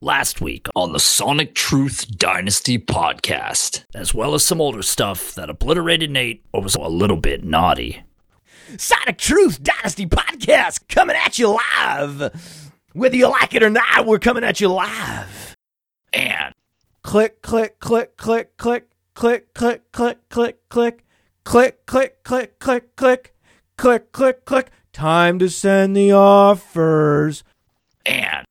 last week on the Sonic Truth Dynasty podcast, as well as some older stuff that obliterated Nate or was a little bit naughty. Sonic Truth Dynasty podcast coming at you live. Whether you like it or not, we're coming at you live. And Click, click, click, click, click, click, click, click, click, click, click, click, click, click, click, click, click, click. Time to send the offers. and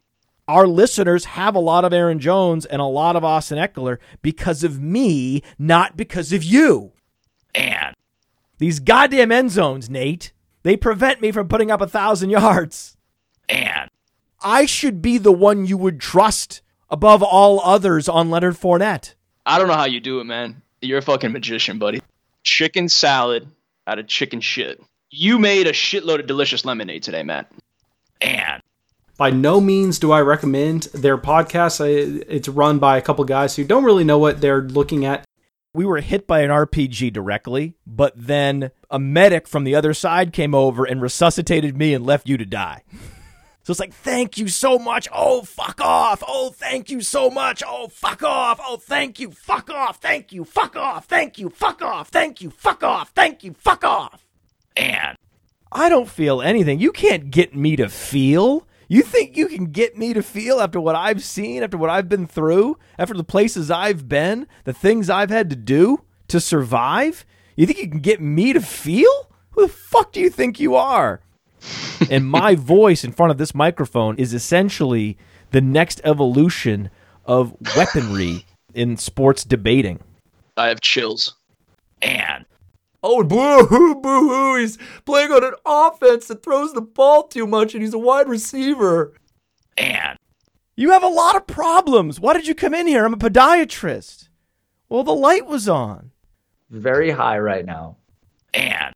Our listeners have a lot of Aaron Jones and a lot of Austin Ekeler because of me, not because of you. and These goddamn end zones, Nate, they prevent me from putting up a thousand yards. and I should be the one you would trust above all others on Leonard Fournette. I don't know how you do it, man. You're a fucking magician, buddy. Chicken salad out of chicken shit. You made a shitload of delicious lemonade today, Matt. and By no means do I recommend their podcast. It's run by a couple guys who don't really know what they're looking at. We were hit by an RPG directly, but then a medic from the other side came over and resuscitated me and left you to die. So it's like, thank you so much. Oh, fuck off. Oh, thank you so much. Oh, fuck off. Oh, thank you. Fuck off. Thank you. Fuck off. Thank you. Fuck off. Thank you. Fuck off. Thank you. Fuck off. and I don't feel anything. You can't get me to feel. You think you can get me to feel after what I've seen, after what I've been through, after the places I've been, the things I've had to do to survive? You think you can get me to feel? Who the fuck do you think you are? and my voice in front of this microphone is essentially the next evolution of weaponry in sports debating. I have chills. and Oh, boo hoo, boo hoo. He's playing on an offense that throws the ball too much and he's a wide receiver. and You have a lot of problems. Why did you come in here? I'm a podiatrist. Well, the light was on. Very high right now. and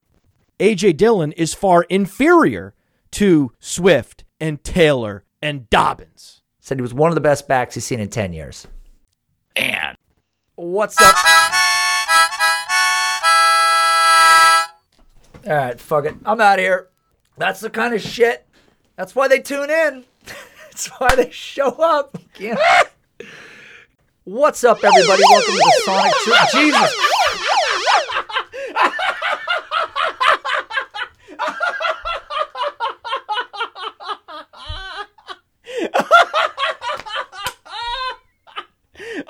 AJ Dillon is far inferior to Swift and Taylor and Dobbins. Said he was one of the best backs he's seen in 10 years. and What's up? All right, fuck it. I'm out of here. That's the kind of shit. That's why they tune in. That's why they show up. Yeah. What's up, everybody? Welcome to the Sonic Truth. Jesus.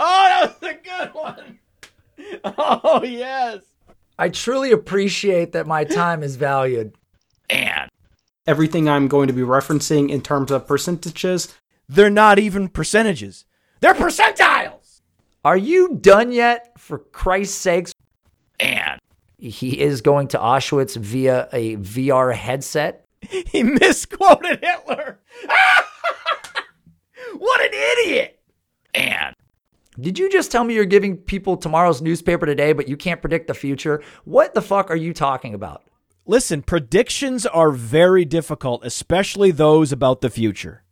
Oh, that was a good one. Oh, yes. I truly appreciate that my time is valued. and Everything I'm going to be referencing in terms of percentages, They're not even percentages, they're percentiles. Are you done yet? For Christ's sakes, and he is going to Auschwitz via a VR headset. He misquoted Hitler. what an idiot. and Did you just tell me you're giving people tomorrow's newspaper today, but you can't predict the future? What the fuck are you talking about? Listen, predictions are very difficult, especially those about the future.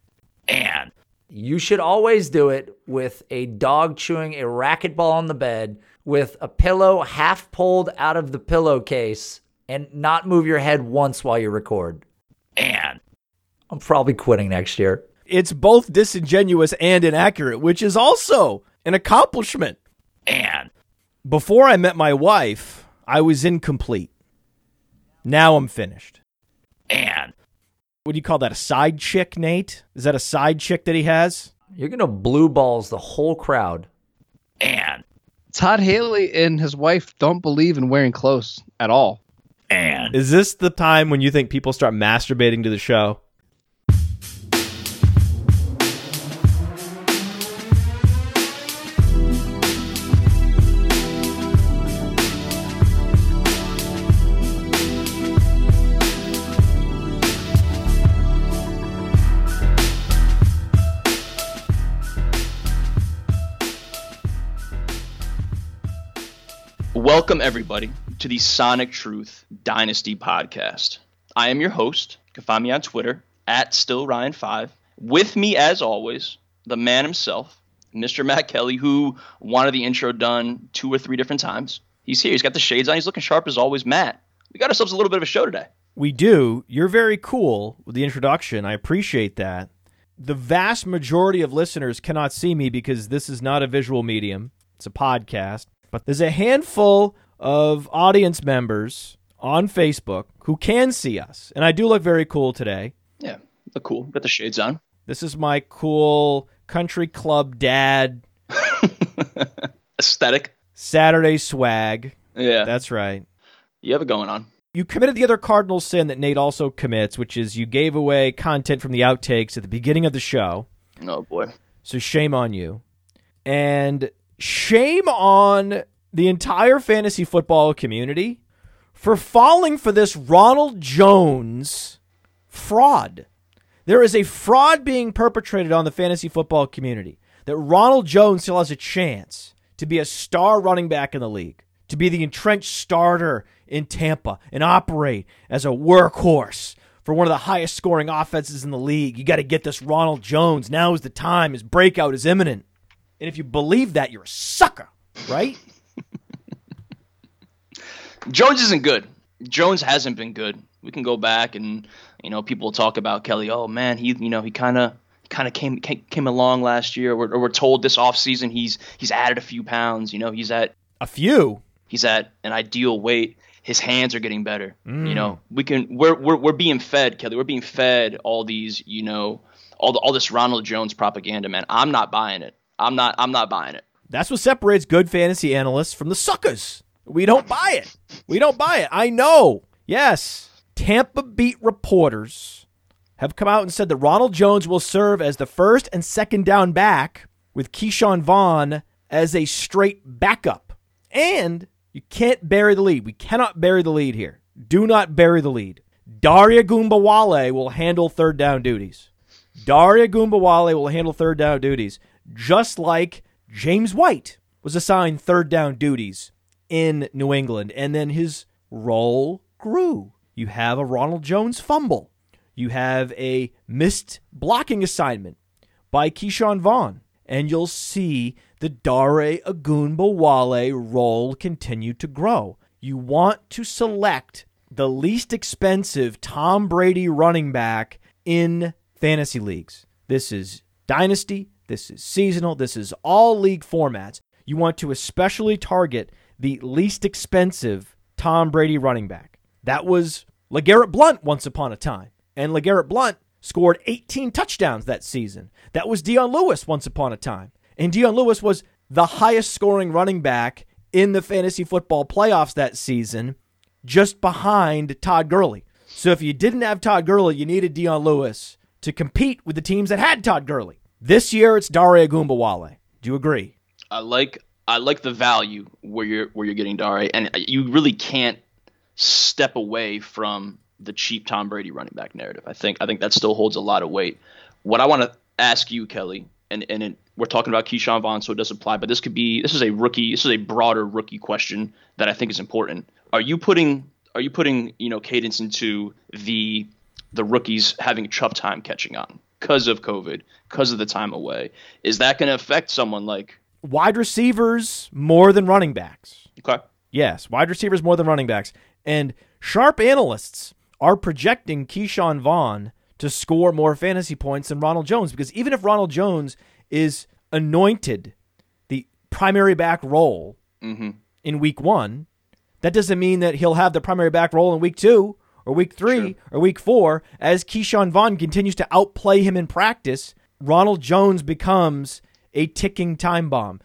and You should always do it with a dog chewing a racquetball on the bed, with a pillow half pulled out of the pillowcase, and not move your head once while you record. and I'm probably quitting next year. It's both disingenuous and inaccurate, which is also an accomplishment. and Before I met my wife, I was incomplete. Now I'm finished. and What do you call that? A side chick, Nate? Is that a side chick that he has? You're going to blue balls the whole crowd. and Todd Haley and his wife don't believe in wearing clothes at all. and Is this the time when you think people start masturbating to the show? Welcome, everybody, to the Sonic Truth Dynasty podcast. I am your host. You can find me on Twitter at StillRyan5. With me, as always, the man himself, Mr. Matt Kelly, who wanted the intro done two or three different times. He's here. He's got the shades on. He's looking sharp as always. Matt, we got ourselves a little bit of a show today. We do. You're very cool with the introduction. I appreciate that. the vast majority of listeners cannot see me because this is not a visual medium, it's a podcast. But there's a handful of audience members on Facebook who can see us. And I do look very cool today. Yeah, look cool. Got the shades on. This is my cool country club dad Aesthetic. Saturday swag. Yeah, That's right. you have it going on. You committed the other cardinal sin that Nate also commits, which is you gave away content from the outtakes at the beginning of the show. Oh boy. So shame on you. And shame on the entire fantasy football community for falling for this Ronald Jones fraud. There is a fraud being perpetrated on the fantasy football community that Ronald Jones still has a chance to be a star running back in the league, to be the entrenched starter in Tampa and operate as a workhorse for one of the highest scoring offenses in the league. You got to get this Ronald Jones. Now is the time. His breakout is imminent. And if you believe that, you're a sucker, right? Jones isn't good. Jones hasn't been good. We can go back and you know people talk about Kelly. Oh man, he you know he kind of kind of came, came came along last year. Or, or we're told this offseason he's he's added a few pounds. You know he's at a few. he's at an ideal weight. His hands are getting better. Mm. You know we can we're, we're we're being fed Kelly. We're being fed all these you know all the, all this Ronald Jones propaganda. Man, I'm not buying it. I'm not I'm not buying it. That's what separates good fantasy analysts from the suckers. We don't buy it. We don't buy it. I know. Yes. Tampa beat reporters have come out and said that Ronald Jones will serve as the first and second down back with Ke'Shawn Vaughn as a straight backup. And you can't bury the lead. We cannot bury the lead here. Do not bury the lead. Dare Ogunbowale will handle third down duties. Dare Ogunbowale will handle third down duties, just like James White was assigned third down duties in New England, and then his role grew. You have a Ronald Jones fumble. You have a missed blocking assignment by Ke'Shawn Vaughn, and you'll see the Dare Ogunbowale role continue to grow. You want to select the least expensive Tom Brady running back in fantasy leagues. This is dynasty, this is seasonal, this is all league formats. You want to especially target the least expensive Tom Brady running back. That was LeGarrette Blount once upon a time. And LeGarrette Blount scored 18 touchdowns that season. That was Dion Lewis once upon a time. And Dion Lewis was the highest scoring running back in the fantasy football playoffs that season, just behind Todd Gurley. So if you didn't have Todd Gurley, you needed Dion Lewis to compete with the teams that had Todd Gurley. This year it's Dare Ogunbowale. Do you agree? I like I like the value where you're where you're getting Dare, and you really can't step away from the cheap Tom Brady running back narrative. I think I think that still holds a lot of weight. What I want to ask you, Kelly, and and it, we're talking about Ke'Shawn Vaughn, so it does apply, but this could be this is a rookie, this is a broader rookie question that I think is important. Are you putting are you putting you know cadence into the the rookies having a tough time catching on because of COVID, because of the time away? Is that going to affect someone like Wide receivers more than running backs. okay? Yes, wide receivers more than running backs. And sharp analysts are projecting Ke'Shawn Vaughn to score more fantasy points than Ronald Jones because even if Ronald Jones is anointed the primary back role mm-hmm. in week one, that doesn't mean that he'll have the primary back role in week two or week three or week four. As Ke'Shawn Vaughn continues to outplay him in practice, Ronald Jones becomes a ticking time bomb.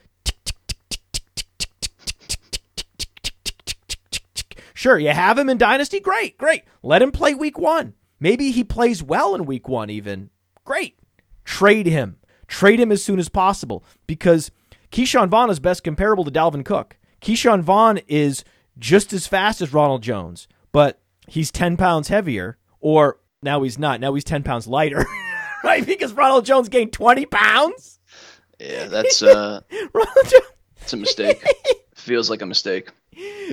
Sure, you have him in Dynasty? Great, great. Let him play week one. Maybe he plays well in week one, even. Great. Trade him. Trade him as soon as possible because Ke'Shawn Vaughn is best comparable to Dalvin Cook. Ke'Shawn Vaughn is just as fast as Ronald Jones, but he's 10 pounds heavier, or now he's not. Now he's 10 pounds lighter, right? Because Ronald Jones gained 20 pounds. Yeah, that's uh, Ronald Jones. it's a mistake. Feels like a mistake.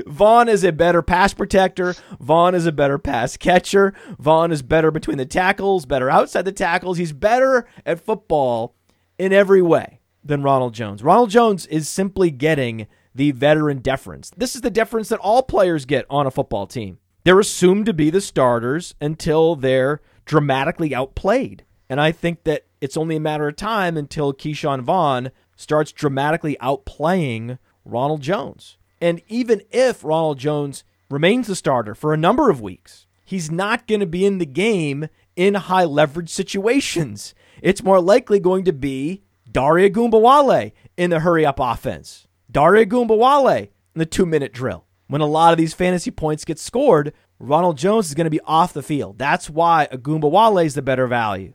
Vaughn is a better pass protector. Vaughn is a better pass catcher. Vaughn is better between the tackles, better outside the tackles. He's better at football in every way than Ronald Jones. Ronald Jones is simply getting the veteran deference. This is the deference that all players get on a football team. They're assumed to be the starters until they're dramatically outplayed. And I think that it's only a matter of time until Ke'Shawn Vaughn starts dramatically outplaying Ronald Jones. And even if Ronald Jones remains the starter for a number of weeks, he's not going to be in the game in high leverage situations. It's more likely going to be Dare Ogunbowale in the hurry up offense. Dare Ogunbowale in the two minute drill. When a lot of these fantasy points get scored, Ronald Jones is going to be off the field. That's why Ogunbowale is the better value.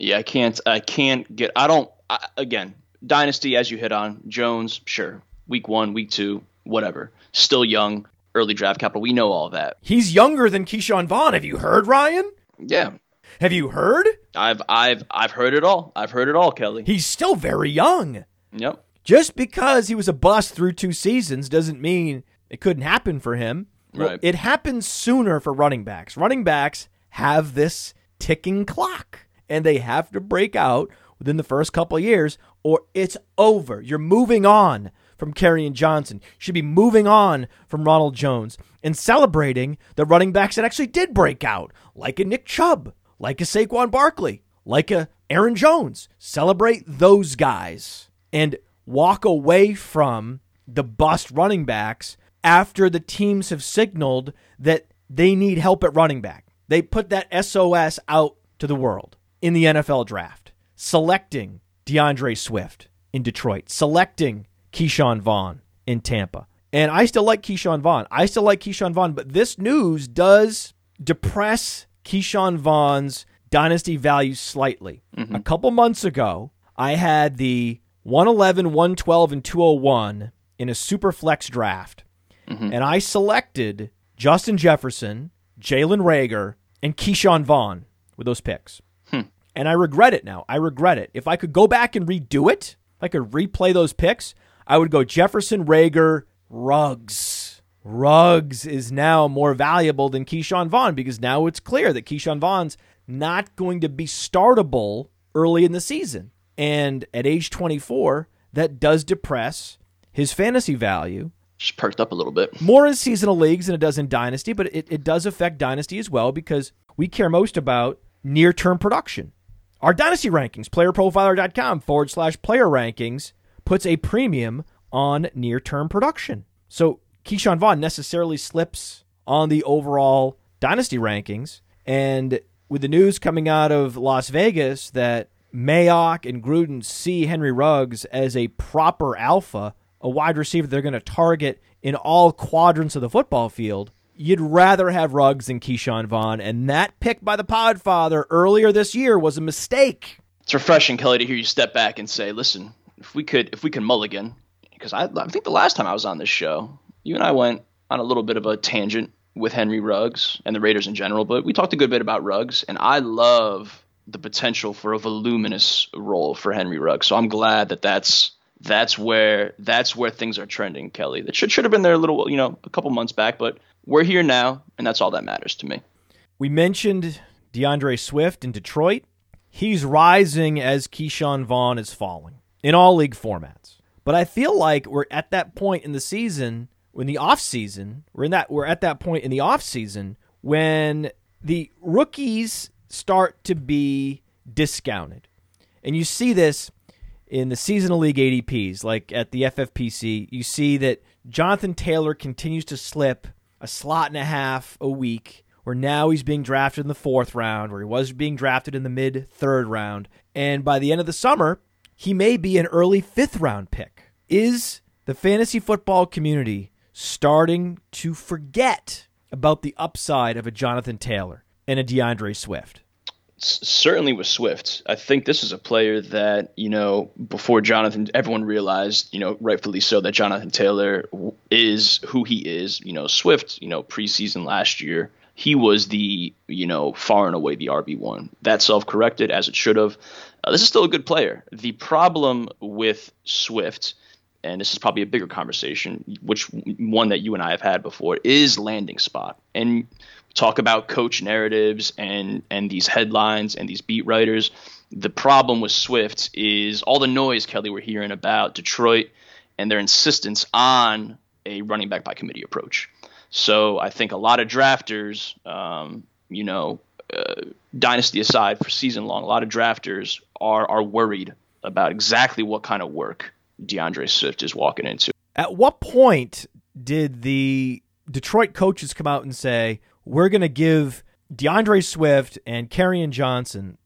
Yeah, I can't. I can't get. I don't. I, again, dynasty as you hit on Jones. Sure, week one, week two, whatever. Still young, early draft capital. We know all that. He's younger than Ke'Shawn Vaughn. Have you heard, Ryan? Yeah, Have you heard? I've I've I've heard it all. I've heard it all, Kelly. He's still very young. Yep. Just because he was a bust through two seasons doesn't mean it couldn't happen for him. Well, it happens sooner for running backs. Running backs have this ticking clock, and they have to break out within the first couple of years, or it's over. You're moving on from Kerryon Johnson. You should be moving on from Ronald Jones and celebrating the running backs that actually did break out, like a Nick Chubb, like a Saquon Barkley, like a Aaron Jones. Celebrate those guys and walk away from the bust running backs after the teams have signaled that they need help at running back. They put that SOS out to the world in the NFL draft, selecting D'Andre Swift in Detroit, selecting Ke'Shawn Vaughn in Tampa. And I still like Ke'Shawn Vaughn. I still like Ke'Shawn Vaughn, but this news does depress Ke'Shawn Vaughn's dynasty value slightly. Mm-hmm. A couple months ago, I had the 111, 112, and 201 in a super flex draft. Mm-hmm. And I selected Justin Jefferson, Jalen Reagor, and Ke'Shawn Vaughn with those picks. Hmm. And I regret it now. I regret it. If I could go back and redo it, if I could replay those picks, I would go Jefferson, Reagor, Ruggs. Ruggs is now more valuable than Ke'Shawn Vaughn because now it's clear that Ke'Shawn Vaughn's not going to be startable early in the season. And at age 24, that does depress his fantasy value Just perked up a little bit. more in seasonal leagues than it does in dynasty, but it, it does affect dynasty as well because we care most about near term production. Our dynasty rankings, playerprofiler.com forward slash player rankings, puts a premium on near term production. So Ke'Shawn Vaughn necessarily slips on the overall dynasty rankings. And with the news coming out of Las Vegas that Mayock and Gruden see Henry Ruggs as a proper alpha, a wide receiver they're going to target in all quadrants of the football field, you'd rather have Ruggs than Ke'Shawn Vaughn. And that pick by the Podfather earlier this year was a mistake. It's refreshing, Kelly, to hear you step back and say, "Listen, if we could, if we can mulligan, because I, I think the last time I was on this show, you and I went on a little bit of a tangent with Henry Ruggs and the Raiders in general, but we talked a good bit about Ruggs, and I love the potential for a voluminous role for Henry Ruggs. So I'm glad that that's that's where that's where things are trending, Kelly. That should should have been there a little, you know, a couple months back, but we're here now, and that's all that matters to me. We mentioned D'Andre Swift in Detroit. He's rising as Ke'Shawn Vaughn is falling in all league formats. But I feel like we're at that point in the season, in the off season, we're in that we're at that point in the off season when the rookies start to be discounted. And you see this in the seasonal league ADPs, like at the FFPC, you see that Jonathan Taylor continues to slip a slot and a half a week, where now he's being drafted in the fourth round, where he was being drafted in the mid third round. And by the end of the summer, he may be an early fifth round pick. Is the fantasy football community starting to forget about the upside of a Jonathan Taylor and a D'Andre Swift? Certainly with Swift. I think this is a player that, you know, before Jonathan, everyone realized, you know, rightfully so, that Jonathan Taylor is who he is. You know, Swift, you know, preseason last year, he was the, you know, far and away the RB1. That self corrected as it should have. Uh, this is still a good player. The problem with Swift, and this is probably a bigger conversation, which one that you and I have had before, is landing spot. And talk about coach narratives and and these headlines and these beat writers. The problem with Swift is all the noise, Kelly, we're hearing about Detroit and their insistence on a running back by committee approach. So I think a lot of drafters, um, you know, uh, dynasty aside, for season long, a lot of drafters are are worried about exactly what kind of work D'Andre Swift is walking into. At what point did the Detroit coaches come out and say, we're going to give D'Andre Swift and Kerryon Johnson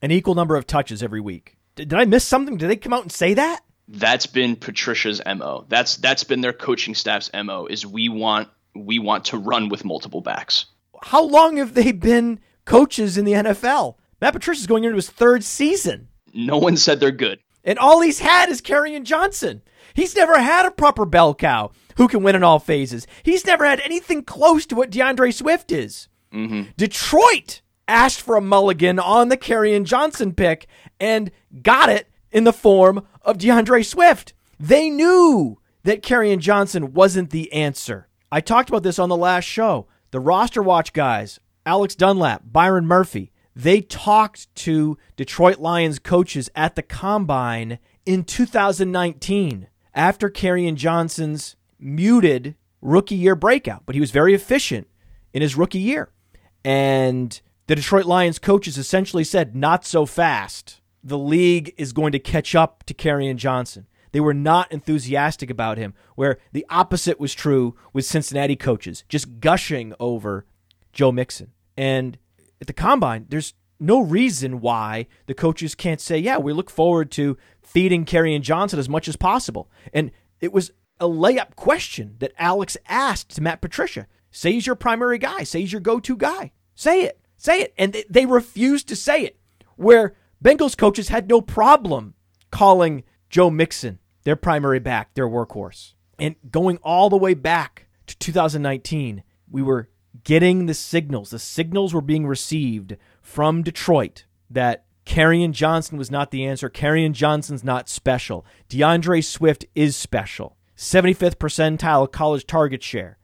an equal number of touches every week? Did, did I miss something? Did they come out and say that? That's been Patricia's mo. That's that's been their coaching staff's mo. Is we want we want to run with multiple backs. How long have they been coaches in the NFL? Matt Patricia's going into his third season. No one said they're good. And all he's had is Kerryon Johnson. He's never had a proper bell cow who can win in all phases. He's never had anything close to what D'Andre Swift is. Mm-hmm. Detroit asked for a mulligan on the Kerryon Johnson pick and got it in the form of D'Andre Swift. They knew that Kerryon Johnson wasn't the answer. I talked about this on the last show. The roster watch guys, Alex Dunlap, Byron Murphy, they talked to Detroit Lions coaches at the combine in 2019 after Kerryon Johnson's muted rookie year breakout, but he was very efficient in his rookie year. And the Detroit Lions coaches essentially said, not so fast. The league is going to catch up to Kerryon Johnson. They were not enthusiastic about him, where the opposite was true with Cincinnati coaches, just gushing over Joe Mixon. And at the combine, there's no reason why the coaches can't say, yeah, we look forward to feeding Kerryon Johnson as much as possible. And it was a layup question that Alex asked to Matt Patricia. Say he's your primary guy. Say he's your go-to guy. Say it. Say it. And they, they refused to say it. Where Bengals coaches had no problem calling Joe Mixon their primary back, their workhorse. And going all the way back to 2019, we were getting the signals. The signals were being received from Detroit that Kerryon Johnson was not the answer. Kerryon Johnson's not special. D'Andre Swift is special. 75th percentile college target share.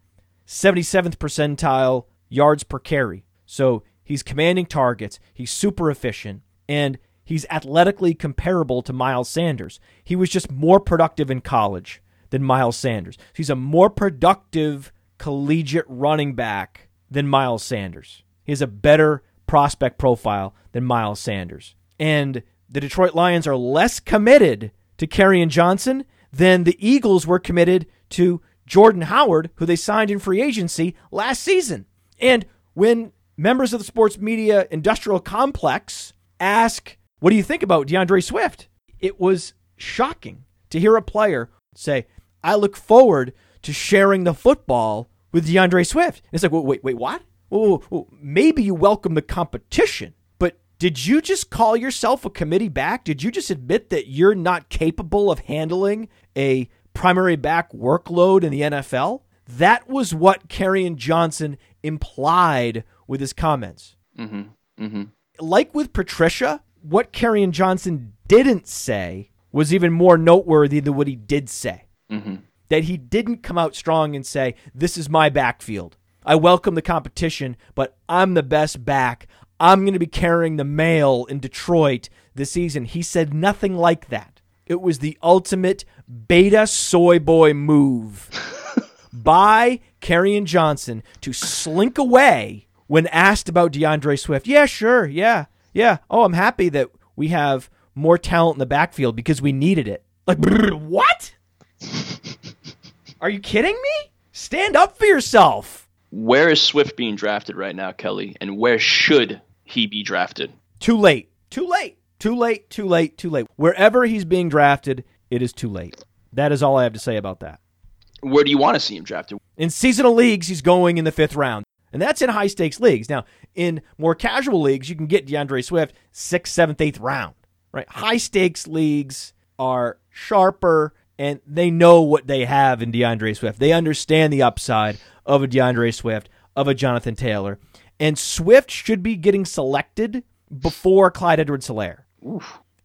77th percentile yards per carry. So he's commanding targets. He's super efficient. And he's athletically comparable to Miles Sanders. He was just more productive in college than Miles Sanders. He's a more productive collegiate running back than Miles Sanders. He has a better prospect profile than Miles Sanders. And the Detroit Lions are less committed to Kerryon Johnson than the Eagles were committed to Jordan Howard, who they signed in free agency last season. And when members of the sports media industrial complex ask, What do you think about D'Andre Swift? It was shocking to hear a player say, I look forward to sharing the football with D'Andre Swift. And it's like, wait, wait, what? Whoa, whoa, whoa. Maybe you welcome the competition, did you just call yourself a committee back? Did you just admit that you're not capable of handling a primary back workload in the NFL? That was what Kerryon Johnson implied with his comments. Mm-hmm. Mm-hmm. Like with Patricia, what Kerryon Johnson didn't say was even more noteworthy than what he did say. Mm-hmm. That he didn't come out strong and say, This is my backfield. I welcome the competition, but I'm the best back. I'm going to be carrying the mail in Detroit this season. He said nothing like that. It was the ultimate beta soy boy move by Kerryon Johnson to slink away when asked about D'Andre Swift. Yeah, sure. Yeah. Yeah. Oh, I'm happy that we have more talent in the backfield because we needed it. Like, what? Are you kidding me? Stand up for yourself. Where is Swift being drafted right now, Kelly? And where should he be drafted? Too late. Too late. Too late. Too late. Too late. Wherever he's being drafted, it is too late. That is all I have to say about that. Where do you want to see him drafted? In seasonal leagues, he's going in the fifth round. And that's in high stakes leagues. Now, in more casual leagues, you can get D'Andre Swift sixth, seventh, eighth round. Right? High stakes leagues are sharper and they know what they have in D'Andre Swift. They understand the upside of a D'Andre Swift, of a Jonathan Taylor. And Swift should be getting selected before Clyde Edwards Helaire.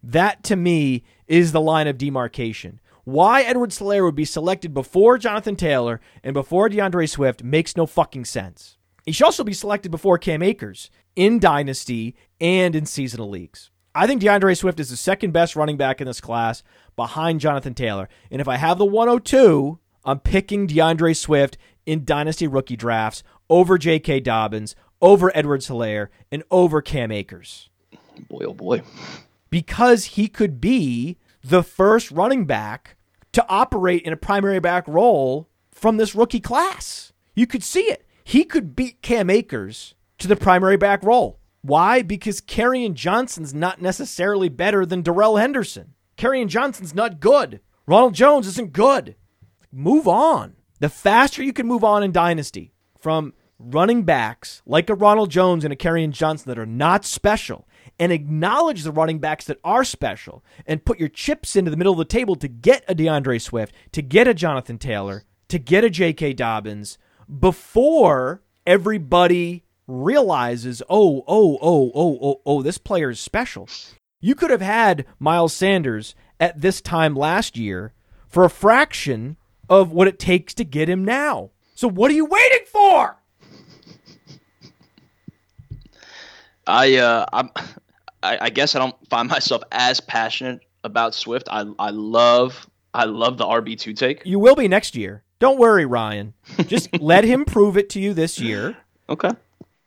That to me is the line of demarcation. Why Edwards Helaire would be selected before Jonathan Taylor and before D'Andre Swift makes no fucking sense. He should also be selected before Cam Akers in Dynasty and in seasonal leagues. I think D'Andre Swift is the second best running back in this class behind Jonathan Taylor. And if I have the 102, I'm picking D'Andre Swift in Dynasty rookie drafts over J.K. Dobbins, over Edwards Helaire and over Cam Akers Boy, oh boy. because he could be the first running back to operate in a primary back role from this rookie class. You could see it. He could beat Cam Akers to the primary back role. Why? Because Kerryon Johnson's not necessarily better than Darrell Henderson. Kerryon Johnson's not good. Ronald Jones isn't good. Move on. The faster you can move on in Dynasty from running backs like a Ronald Jones and a Kerryon Johnson that are not special and acknowledge the running backs that are special and put your chips into the middle of the table to get a D'Andre Swift, to get a Jonathan Taylor, to get a J.K. Dobbins before everybody realizes, oh, oh, oh, oh, oh, oh, this player is special. You could have had Miles Sanders at this time last year for a fraction of what it takes to get him now. So what are you waiting for? I uh, I'm, I, I guess I don't find myself as passionate about Swift. I I love I love the RB two take. You will be next year. Don't worry, Ryan. Just let him prove it to you this year. Okay,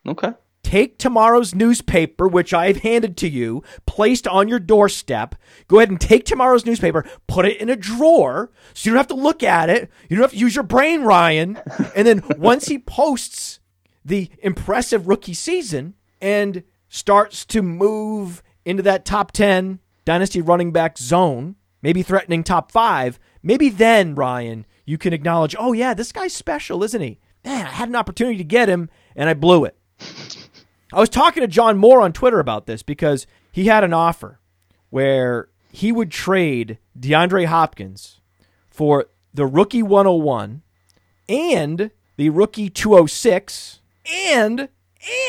okay. Take tomorrow's newspaper, which I've handed to you, placed on your doorstep. Go ahead and take tomorrow's newspaper, put it in a drawer so you don't have to look at it. You don't have to use your brain, Ryan. And then once he posts the impressive rookie season and starts to move into that top 10 dynasty running back zone, maybe threatening top five, maybe then, Ryan, you can acknowledge, oh, yeah, this guy's special, isn't he? Man, I had an opportunity to get him and I blew it. I was talking to John Moore on Twitter about this because he had an offer where he would trade DeAndre Hopkins for the rookie 101 and the rookie 206 and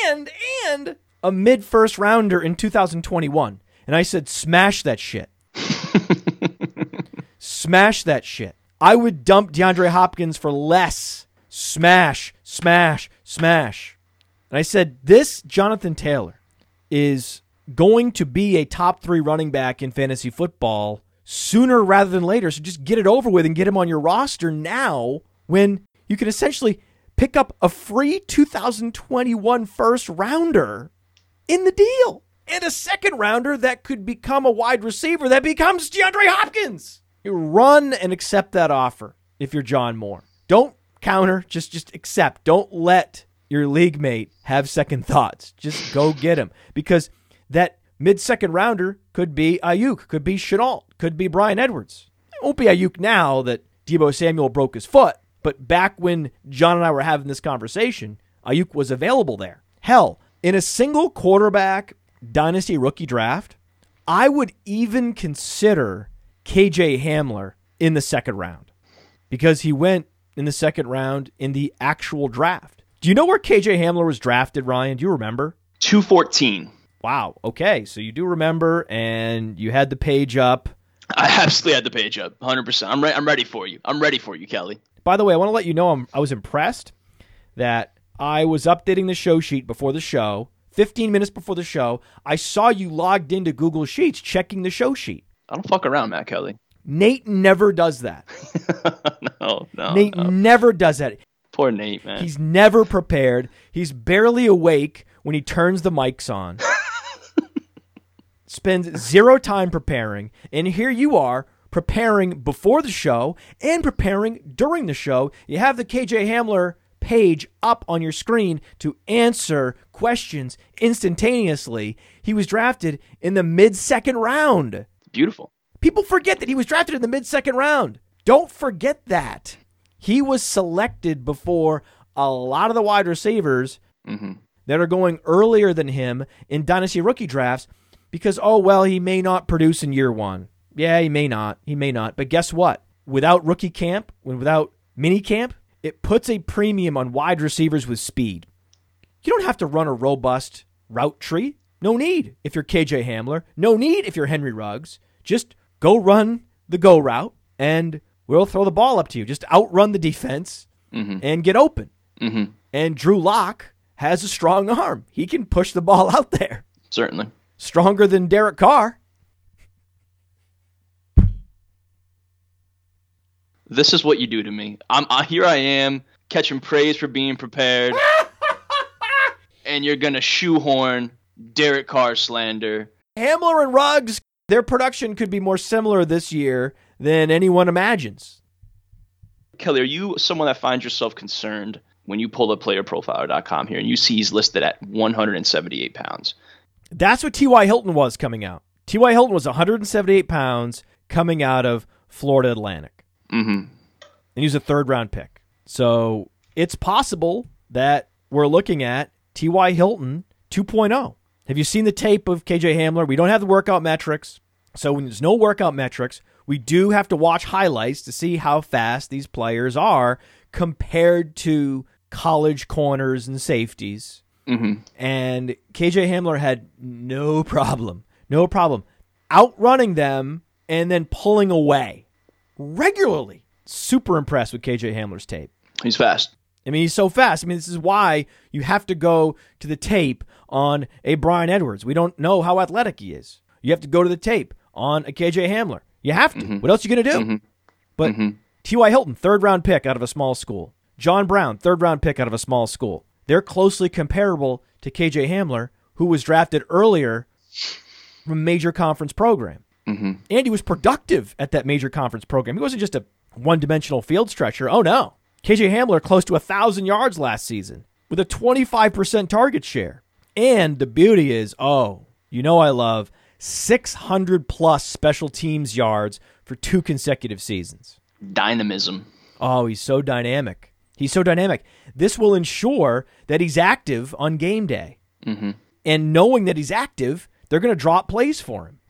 and and a mid first rounder in 2021. And I said smash that shit. smash that shit. I would dump DeAndre Hopkins for less. Smash, smash, smash. And I said, this Jonathan Taylor is going to be a top three running back in fantasy football sooner rather than later. So just get it over with and get him on your roster now when you can essentially pick up a free 2021 first rounder in the deal and a second rounder that could become a wide receiver that becomes DeAndre Hopkins. You run and accept that offer if you're John Moore. Don't counter, just just accept. Don't let your league mate have second thoughts. Just go get him because that mid second rounder could be Aiyuk, could be Shenault, could be Bryan Edwards. It won't be Aiyuk now that Deebo Samuel broke his foot, but back when John and I were having this conversation, Aiyuk was available there. Hell, in a single quarterback dynasty rookie draft, I would even consider KJ Hamler in the second round because he went in the second round in the actual draft. Do you know where KJ Hamler was drafted, Ryan? Do you remember? 214. Wow. Okay. So you do remember, and you had the page up. I absolutely had the page up. 100%. I'm, re- I'm ready for you. I'm ready for you, Kelly. By the way, I want to let you know I'm, I was impressed that I was updating the show sheet before the show. 15 minutes before the show, I saw you logged into Google Sheets checking the show sheet. I don't fuck around, Matt Kelly. Nate never does that. no, no. Nate no. never does that. Poor Nate, man. He's never prepared. He's barely awake when he turns the mics on. Spends zero time preparing. And here you are preparing before the show and preparing during the show. You have the KJ Hamler page up on your screen to answer questions instantaneously. He was drafted in the mid second round. Beautiful. People forget that he was drafted in the mid second round. Don't forget that. He was selected before a lot of the wide receivers hmm that are going earlier than him in dynasty rookie drafts because, oh, well, he may not produce in year one. Yeah, he may not. He may not. But guess what? Without rookie camp, without mini camp, it puts a premium on wide receivers with speed. You don't have to run a robust route tree. No need if you're KJ Hamler. No need if you're Henry Ruggs. Just go run the go route and we'll throw the ball up to you. Just outrun the defense Mhm. and get open. hmm And Drew Lock has a strong arm. He can push the ball out there. Certainly. Stronger than Derek Carr. This is what you do to me. I'm I, here. I am catching praise for being prepared, and and you're gonna shoehorn Derek Carr slander. Hamler and Ruggs, their production could be more similar this year than anyone imagines. Kelly, are you someone that finds yourself concerned when you pull up playerprofiler.com here and you see he's listed at 178 pounds? That's what T.Y. Hilton was coming out. T.Y. Hilton was 178 pounds coming out of Florida Atlantic. Mm-hmm. And he was a third round pick. So it's possible that we're looking at T.Y. Hilton 2.0. Have you seen the tape of KJ Hamler? We don't have the workout metrics. So when there's no workout metrics, we do have to watch highlights to see how fast these players are compared to college corners and safeties. Mm-hmm. And KJ Hamler had no problem, no problem outrunning them and then pulling away regularly. Super impressed with KJ Hamler's tape. He's fast. I mean, he's so fast. I mean, this is why you have to go to the tape on a Bryan Edwards. We don't know how athletic he is. You have to go to the tape on a KJ Hamler. You have to. Mm-hmm. What else are you going to do? Mm-hmm. But mm-hmm. T.Y. Hilton, third round pick out of a small school. John Brown, third round pick out of a small school. They're closely comparable to KJ Hamler, who was drafted earlier from a major conference program. And he was productive at that major conference program. He wasn't just a one dimensional field stretcher. Oh, no. KJ Hamler close to 1,000 yards last season with a 25% target share. And the beauty is, oh, you know I love 600 plus special teams yards for two consecutive seasons. Dynamism. Oh, he's so dynamic. He's so dynamic. This will ensure that he's active on game day. Mm-hmm. And knowing that he's active, they're going to drop plays for him.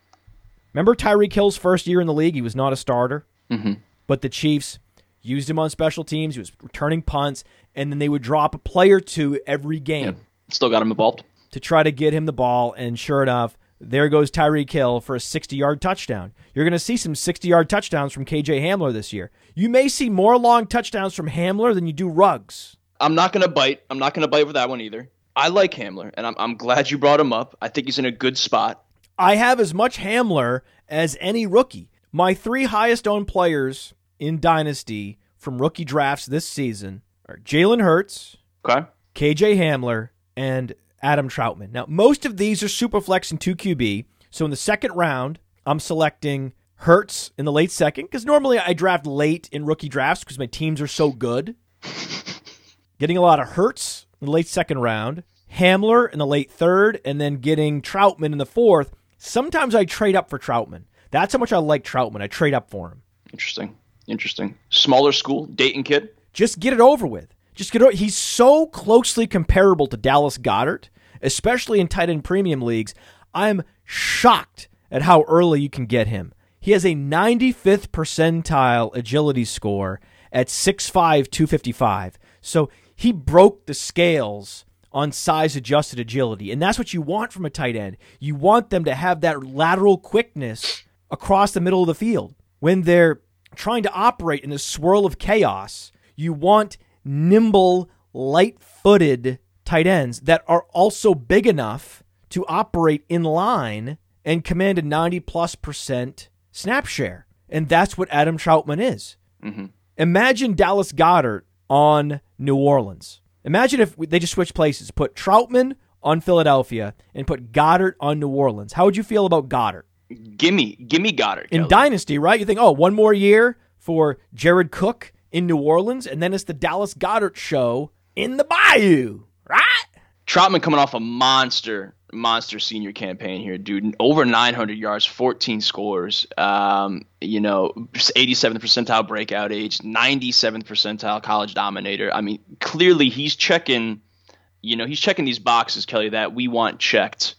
Remember Tyreek Hill's first year in the league? He was not a starter, mm-hmm. but the Chiefs used him on special teams. He was returning punts, and then they would drop a play or two every game Still got him involved. to try to get him the ball. And sure enough, there goes Tyreek Hill for a 60 yard touchdown. You're going to see some 60 yard touchdowns from KJ Hamler this year. You may see more long touchdowns from Hamler than you do Ruggs. I'm not gonna bite. I'm not gonna bite for that one either. I like Hamler, and I'm, I'm glad you brought him up. I think he's in a good spot. I have as much Hamler as any rookie. My three highest owned players in Dynasty from rookie drafts this season are Jalen Hurts, Okay. KJ Hamler, and Adam Trautman. Now, most of these are super flex and 2QB. So in the second round, I'm selecting Hurts in the late second because normally I draft late in rookie drafts because my teams are so good. getting a lot of Hurts in the late second round, Hamler in the late third, and then getting Trautman in the fourth. Sometimes I trade up for Trautman. That's how much I like Trautman. I trade up for him. Interesting. Interesting. Smaller school, Dayton kid. Just get it over with. Just get it. He's so closely comparable to Dallas Goedert, especially in tight end premium leagues. I'm shocked at how early you can get him. He has a 95th percentile agility score at 6'5, 255. So he broke the scales on size adjusted agility. And that's what you want from a tight end. You want them to have that lateral quickness across the middle of the field. When they're trying to operate in a swirl of chaos, you want nimble, light footed tight ends that are also big enough to operate in line and command a 90 plus percent snap share. And that's what Adam Trautman is. Mm-hmm. Imagine Dallas Goedert on New Orleans. Imagine if they just switched places, put Trautman on Philadelphia and put Goedert on New Orleans. How would you feel about Goedert? Gimme, gimme Goedert. In Dynasty, right? You think, oh, one more year for Jared Cook in New Orleans, and then it's the Dallas Goedert show in the Bayou, right? Trautman coming off a monster, monster senior campaign here, dude. Over 900 yards, 14 scores. Um, you know, 87th percentile breakout age, 97th percentile college dominator. I mean, clearly he's checking. You know, he's checking these boxes, Kelly, that we want checked.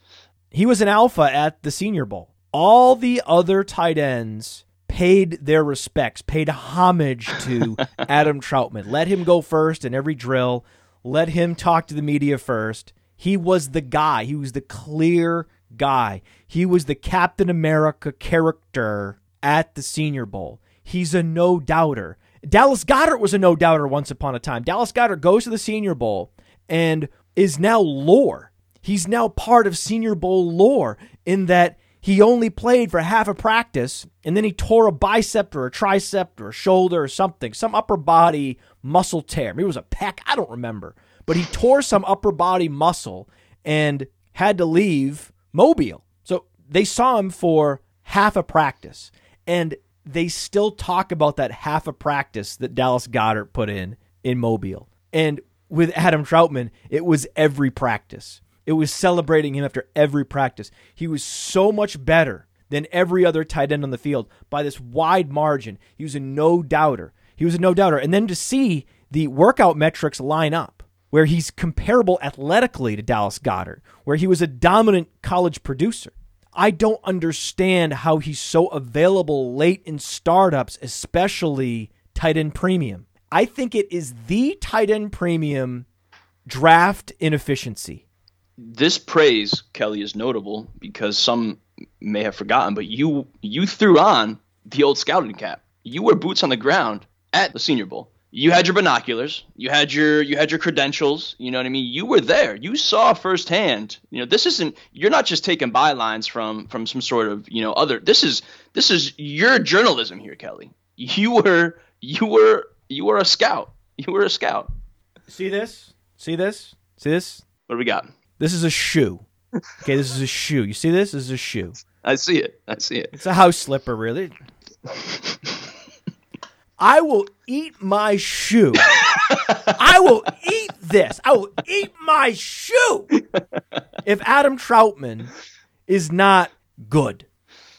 He was an alpha at the Senior Bowl. All the other tight ends paid their respects, paid homage to Adam Trautman. Let him go first in every drill. Let him talk to the media first. He was the guy. He was the clear guy. He was the Captain America character at the Senior Bowl. He's a no doubter. Dallas Goedert was a no doubter once upon a time. Dallas Goedert goes to the Senior Bowl and is now lore. He's now part of Senior Bowl lore in that he only played for half a practice and then he tore a bicep or a tricep or a shoulder or something, some upper body muscle tear. Maybe it was a pec, I don't remember. But he tore some upper body muscle and had to leave Mobile. So they saw him for half a practice. And they still talk about that half a practice that Dallas Goedert put in in Mobile. And with Adam Trautman, it was every practice. It was celebrating him after every practice. He was so much better than every other tight end on the field by this wide margin. He was a no doubter. He was a no doubter. And then to see the workout metrics line up, where he's comparable athletically to Dallas Goedert, where he was a dominant college producer. I don't understand how he's so available late in startups, especially tight end premium. I think it is the tight end premium draft inefficiency. This praise, Kelly, is notable because some may have forgotten, but you you threw on the old scouting cap. You were boots on the ground at the Senior Bowl. You had your binoculars, you had your you had your credentials, you know what I mean? You were there. You saw firsthand. You know, this isn't you're not just taking bylines from from some sort of, you know, other this is this is your journalism here, Kelly. You were you were you were a scout. You were a scout. See this? See this? See this? What do we got? This is a shoe. Okay, this is a shoe. You see this? This is a shoe. I see it. I see it. It's a house slipper, really. I will eat my shoe. I will eat this. I will eat my shoe if Adam Trautman is not good.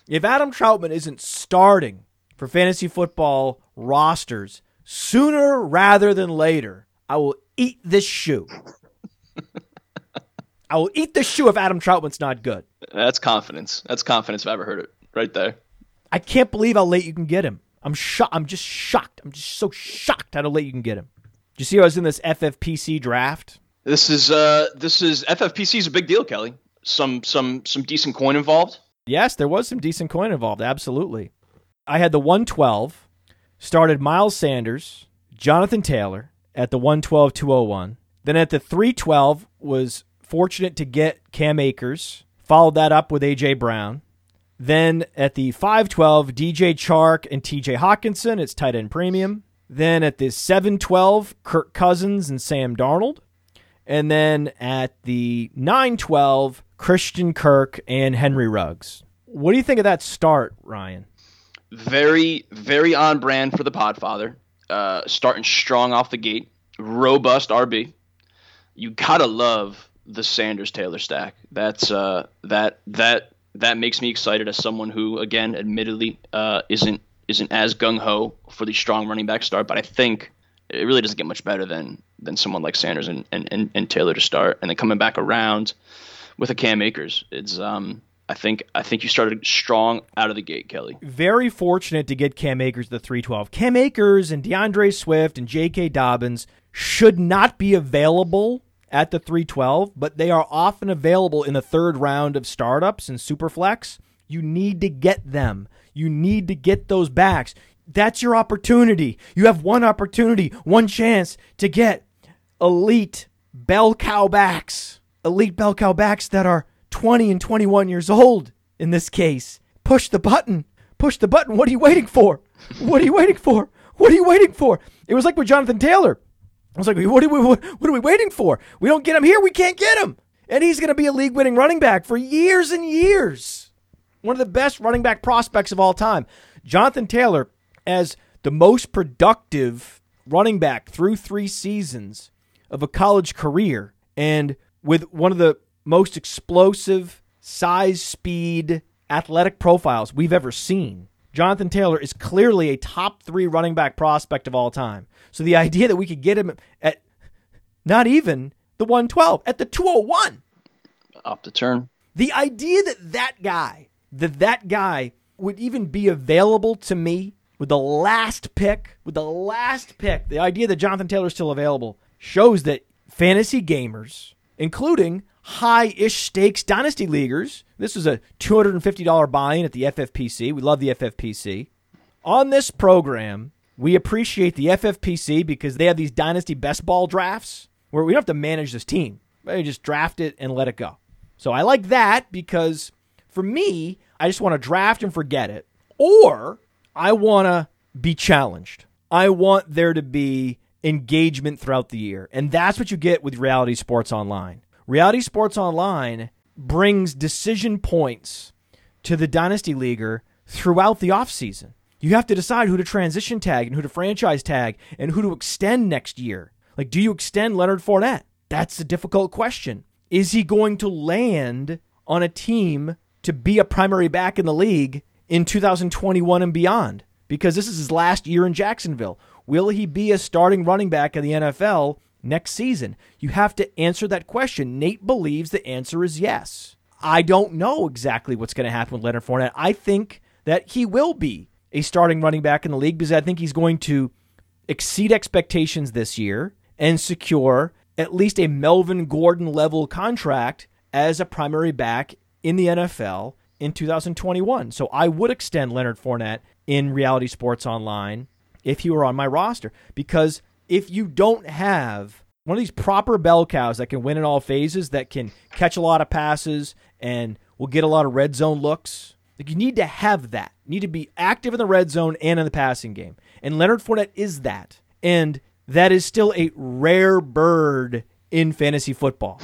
If Adam Trautman isn't starting for fantasy football rosters sooner rather than later, I will eat this shoe. I will eat the shoe if Adam Trautman's not good. That's confidence. That's confidence if I ever heard it. Right there. I can't believe how late you can get him. I'm shocked. I'm just shocked. I'm just so shocked how late you can get him. Do you see how I was in this FFPC draft? This is uh this is FFPC is a big deal, Kelly. Some some some decent coin involved. Yes, there was some decent coin involved. Absolutely. I had the 112, started Miles Sanders, Jonathan Taylor at the 112 201. Then at the 312 was fortunate to get Cam Akers, followed that up with AJ Brown. Then at the 512, DJ Chark and TJ Hockenson, it's tight end premium. Then at the 712, Kirk Cousins and Sam Darnold. And then at the 912, Christian Kirk and Henry Ruggs. What do you think of that start, Ryan? Very very on brand for the Podfather. Uh, starting strong off the gate. Robust RB. You gotta love the Sanders Taylor stack. That's uh that that that makes me excited as someone who, again, admittedly, uh, isn't isn't as gung ho for the strong running back start. But I think it really doesn't get much better than than someone like Sanders and, and, and, and Taylor to start, and then coming back around with a Cam Akers. It's um I think I think you started strong out of the gate, Kelly. Very fortunate to get Cam Akers the 312. Cam Akers and D'Andre Swift and J.K. Dobbins should not be available at the 312, but they are often available in the third round of startups and Superflex. You need to get them. You need to get those backs. That's your opportunity. You have one opportunity, one chance to get elite bell cow backs. Elite bell cow backs that are 20 and 21 years old in this case. Push the button. Push the button. What are you waiting for? What are you waiting for? What are you waiting for? It was like with Jonathan Taylor. I was like, what are we, what, are we waiting for? We don't get him here, we can't get him. And he's going to be a league winning running back for years and years. One of the best running back prospects of all time. Jonathan Taylor, as the most productive running back through three seasons of a college career, and with one of the most explosive size, speed, athletic profiles we've ever seen. Jonathan Taylor is clearly a top three running back prospect of all time. So the idea that we could get him at not even the 112, at the 201. Up the turn. The idea that that guy, that that guy would even be available to me with the last pick, with the last pick, the idea that Jonathan Taylor is still available shows that fantasy gamers, including high-ish stakes dynasty leaguers, this is a $250 buy-in at the FFPC. We love the FFPC. On this program, we appreciate the FFPC because they have these dynasty best ball drafts where we don't have to manage this team. We just draft it and let it go. So I like that because for me, I just want to draft and forget it. Or I want to be challenged. I want there to be engagement throughout the year. And that's what you get with Reality Sports Online. Reality Sports Online brings decision points to the Dynasty Leaguer throughout the offseason. You have to decide who to transition tag and who to franchise tag and who to extend next year. Like, do you extend Leonard Fournette? That's a difficult question. Is he going to land on a team to be a primary back in the league in 2021 and beyond? Because this is his last year in Jacksonville. Will he be a starting running back in the NFL next season? You have to answer that question. Nate believes the answer is yes. I don't know exactly what's going to happen with Leonard Fournette. I think that he will be a starting running back in the league because I think he's going to exceed expectations this year and secure at least a Melvin Gordon level contract as a primary back in the NFL in 2021. So I would extend Leonard Fournette in Reality Sports Online if he were on my roster because if you don't have one of these proper bell cows that can win in all phases, that can catch a lot of passes and will get a lot of red zone looks, like you need to have that. You need to be active in the red zone and in the passing game. And Leonard Fournette is that. And that is still a rare bird in fantasy football.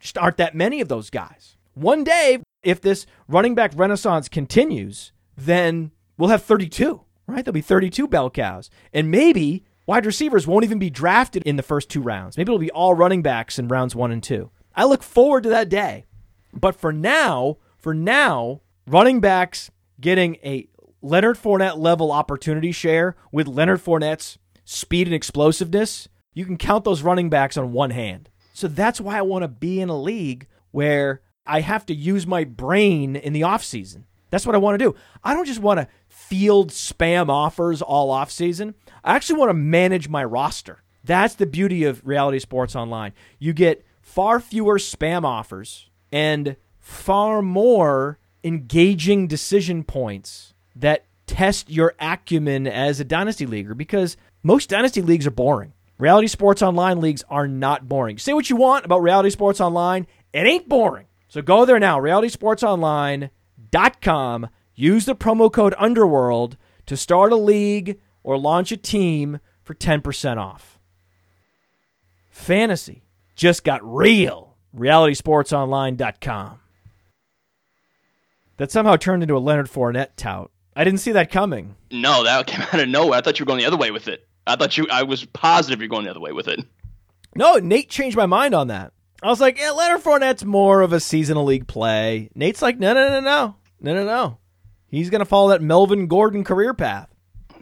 Just aren't that many of those guys. One day, if this running back renaissance continues, then we'll have 32, right? There'll be 32 bell cows. And maybe wide receivers won't even be drafted in the first two rounds. Maybe it'll be all running backs in rounds one and two. I look forward to that day. But for now, for now, running backs getting a Leonard Fournette level opportunity share with Leonard Fournette's speed and explosiveness, you can count those running backs on one hand. So that's why I want to be in a league where I have to use my brain in the offseason. That's what I want to do. I don't just want to field spam offers all offseason. I actually want to manage my roster. That's the beauty of reality sports online. You get far fewer spam offers and far more engaging decision points that test your acumen as a dynasty leaguer because most dynasty leagues are boring. Reality sports online leagues are not boring. Say what you want about reality sports online, it ain't boring. So go there now, realitysportsonline.com. Use the promo code Underworld to start a league or launch a team for 10% off. Fantasy just got real. realitysportsonline.com. That somehow turned into a Leonard Fournette tout. I didn't see that coming. No, that came out of nowhere. I thought you were going the other way with it. I thought you. I was positive you're going the other way with it. No, Nate changed my mind on that. I was like, yeah, Leonard Fournette's more of a seasonal league play. Nate's like, no, no, no, no, no, no, no. He's gonna follow that Melvin Gordon career path.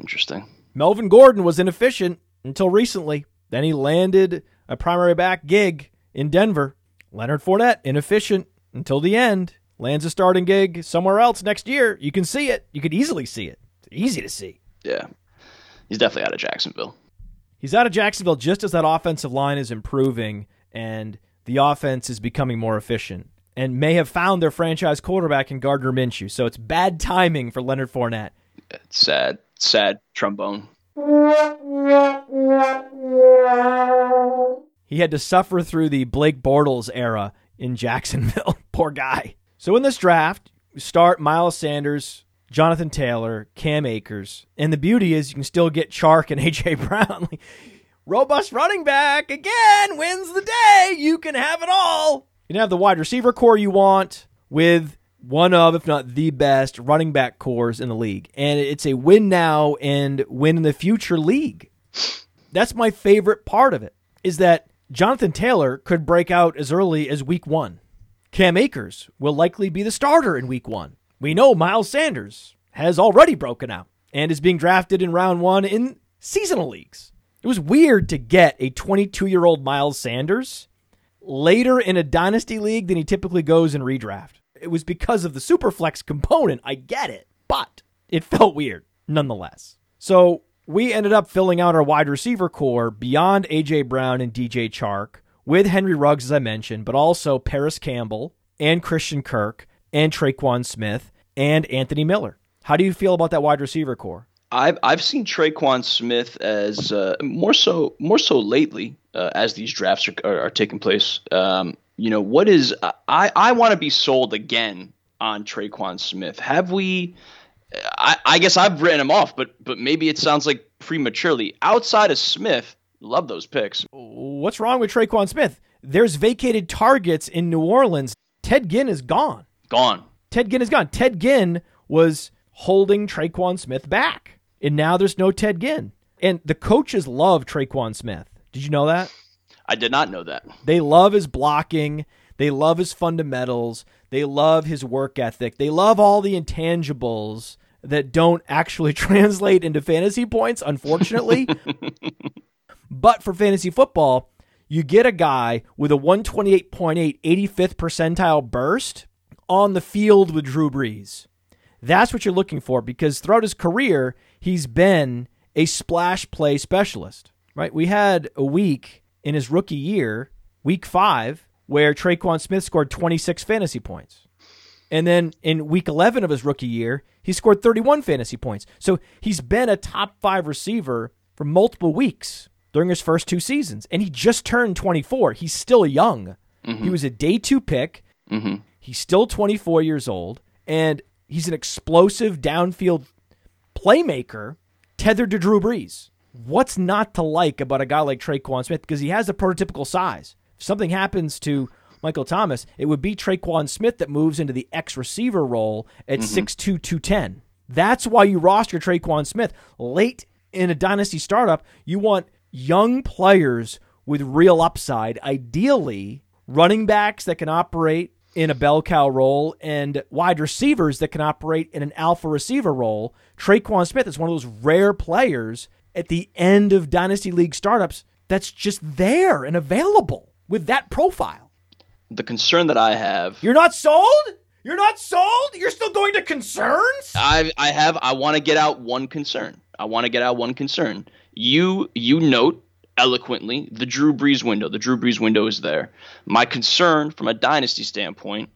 Interesting. Melvin Gordon was inefficient until recently. Then he landed a primary back gig in Denver. Leonard Fournette inefficient until the end. Lands a starting gig somewhere else next year. You can see it. You could easily see it. It's easy to see. Yeah, he's definitely out of Jacksonville. He's out of Jacksonville just as that offensive line is improving and the offense is becoming more efficient and may have found their franchise quarterback in Gardner Minshew. So it's bad timing for Leonard Fournette. It's sad, sad trombone. He had to suffer through the Blake Bortles era in Jacksonville. Poor guy. So in this draft, we start Miles Sanders, Jonathan Taylor, Cam Akers. And the beauty is you can still get Chark and AJ Brown. Robust running back again wins the day. You can have it all. You can have the wide receiver core you want with one of, if not the best, running back cores in the league. And it's a win now and win in the future league. That's my favorite part of it, is that Jonathan Taylor could break out as early as week one. Cam Akers will likely be the starter in week one. We know Miles Sanders has already broken out and is being drafted in round one in seasonal leagues. It was weird to get a 22 year old Miles Sanders later in a dynasty league than he typically goes in redraft. It was because of the superflex component. I get it, but it felt weird nonetheless. So we ended up filling out our wide receiver core beyond AJ Brown and DJ Chark with Henry Ruggs, as I mentioned, but also Parris Campbell and Christian Kirk and Tre'Quan Smith and Anthony Miller. How do you feel about that wide receiver core? I've I've seen Tre'Quan Smith as uh, more so more so lately uh, as these drafts are, are, are taking place. Um, you know what is I I want to be sold again on Tre'Quan Smith. Have we? I, I guess I've written him off, but but maybe it sounds like prematurely. Outside of Smith, Love those picks. What's wrong with Tre'Quan Smith? There's vacated targets in New Orleans. Ted Ginn is gone. Gone. Ted Ginn is gone. Ted Ginn was holding Tre'Quan Smith back. And now there's no Ted Ginn. And the coaches love Tre'Quan Smith. Did you know that? I did not know that. They love his blocking. They love his fundamentals. They love his work ethic. They love all the intangibles that don't actually translate into fantasy points, unfortunately. but for fantasy football, you get a guy with a 128.8 85th percentile burst on the field with Drew Brees. That's what you're looking for because throughout his career, he's been a splash play specialist, right? We had a week in his rookie year, week five, where Tre'Quan Smith scored 26 fantasy points. And then in week 11 of his rookie year, he scored 31 fantasy points. So he's been a top five receiver for multiple weeks during his first two seasons. And he just turned 24. He's still young. Mm-hmm. He was a day two pick. Mm-hmm. He's still 24 years old. And he's an explosive downfield playmaker tethered to Drew Brees. What's not to like about a guy like Tre'Quan Smith? Because he has a prototypical size. If something happens to Michael Thomas, it would be Tre'Quan Smith that moves into the X receiver role at mm-hmm. 6'2, 210. That's why you roster Tre'Quan Smith. Late in a dynasty startup, you want young players with real upside, ideally running backs that can operate in a bell cow role and wide receivers that can operate in an alpha receiver role. Tre'Quan Smith is one of those rare players at the end of Dynasty League startups that's just there and available with that profile. The concern that I have, You're not sold? You're not sold? You're still going to concerns? I I have I want to get out one concern. I want to get out one concern. You you note eloquently the Drew Brees window. The Drew Brees window is there. My concern from a dynasty standpoint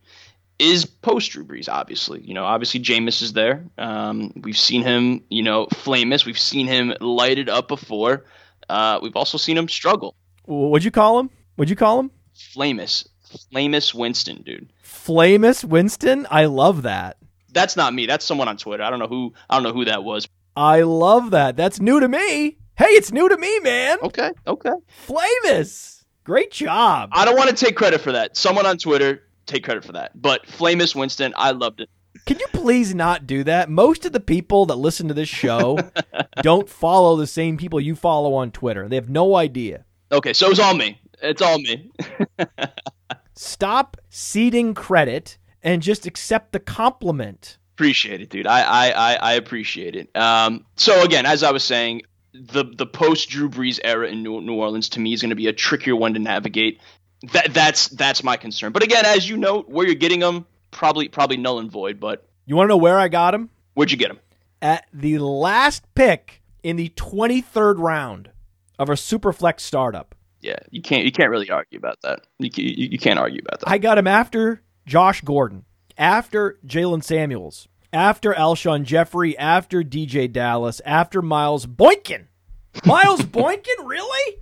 is post Drew Brees, obviously. You know, obviously Jameis is there. Um, we've seen him, you know, famous. We've seen him lighted up before. Uh, we've also seen him struggle. What'd you call him? What'd you call him? Flamus. Flamus Winston, dude. Flamus Winston? I love that. That's not me. That's someone on Twitter. I don't know who I don't know who that was. I love that. That's new to me. Hey, it's new to me, man. Okay, okay. Flamus. Great job. I don't want to take credit for that. Someone on Twitter take credit for that. But Flamus Winston, I loved it. Can you please not do that? Most of the people that listen to this show don't follow the same people you follow on Twitter. They have no idea. Okay, so it's all me. It's all me. Stop ceding credit and just accept the compliment. appreciate it, dude. I I I, I appreciate it. Um, so again, as I was saying, the the post Drew Brees era in New, New Orleans to me is going to be a trickier one to navigate. That that's that's my concern. But again, as you note, where you're getting them, probably probably null and void. But You want to know where I got him? where'd you get them? At the last pick in the 23rd round of a Superflex startup. Yeah, you can't you can't really argue about that. You you, you can't argue about that. I got him after Josh Gordon, after Jaylen Samuels, after Alshon Jeffery, after DeeJay Dallas, after Miles Boykin. Miles Boykin, really?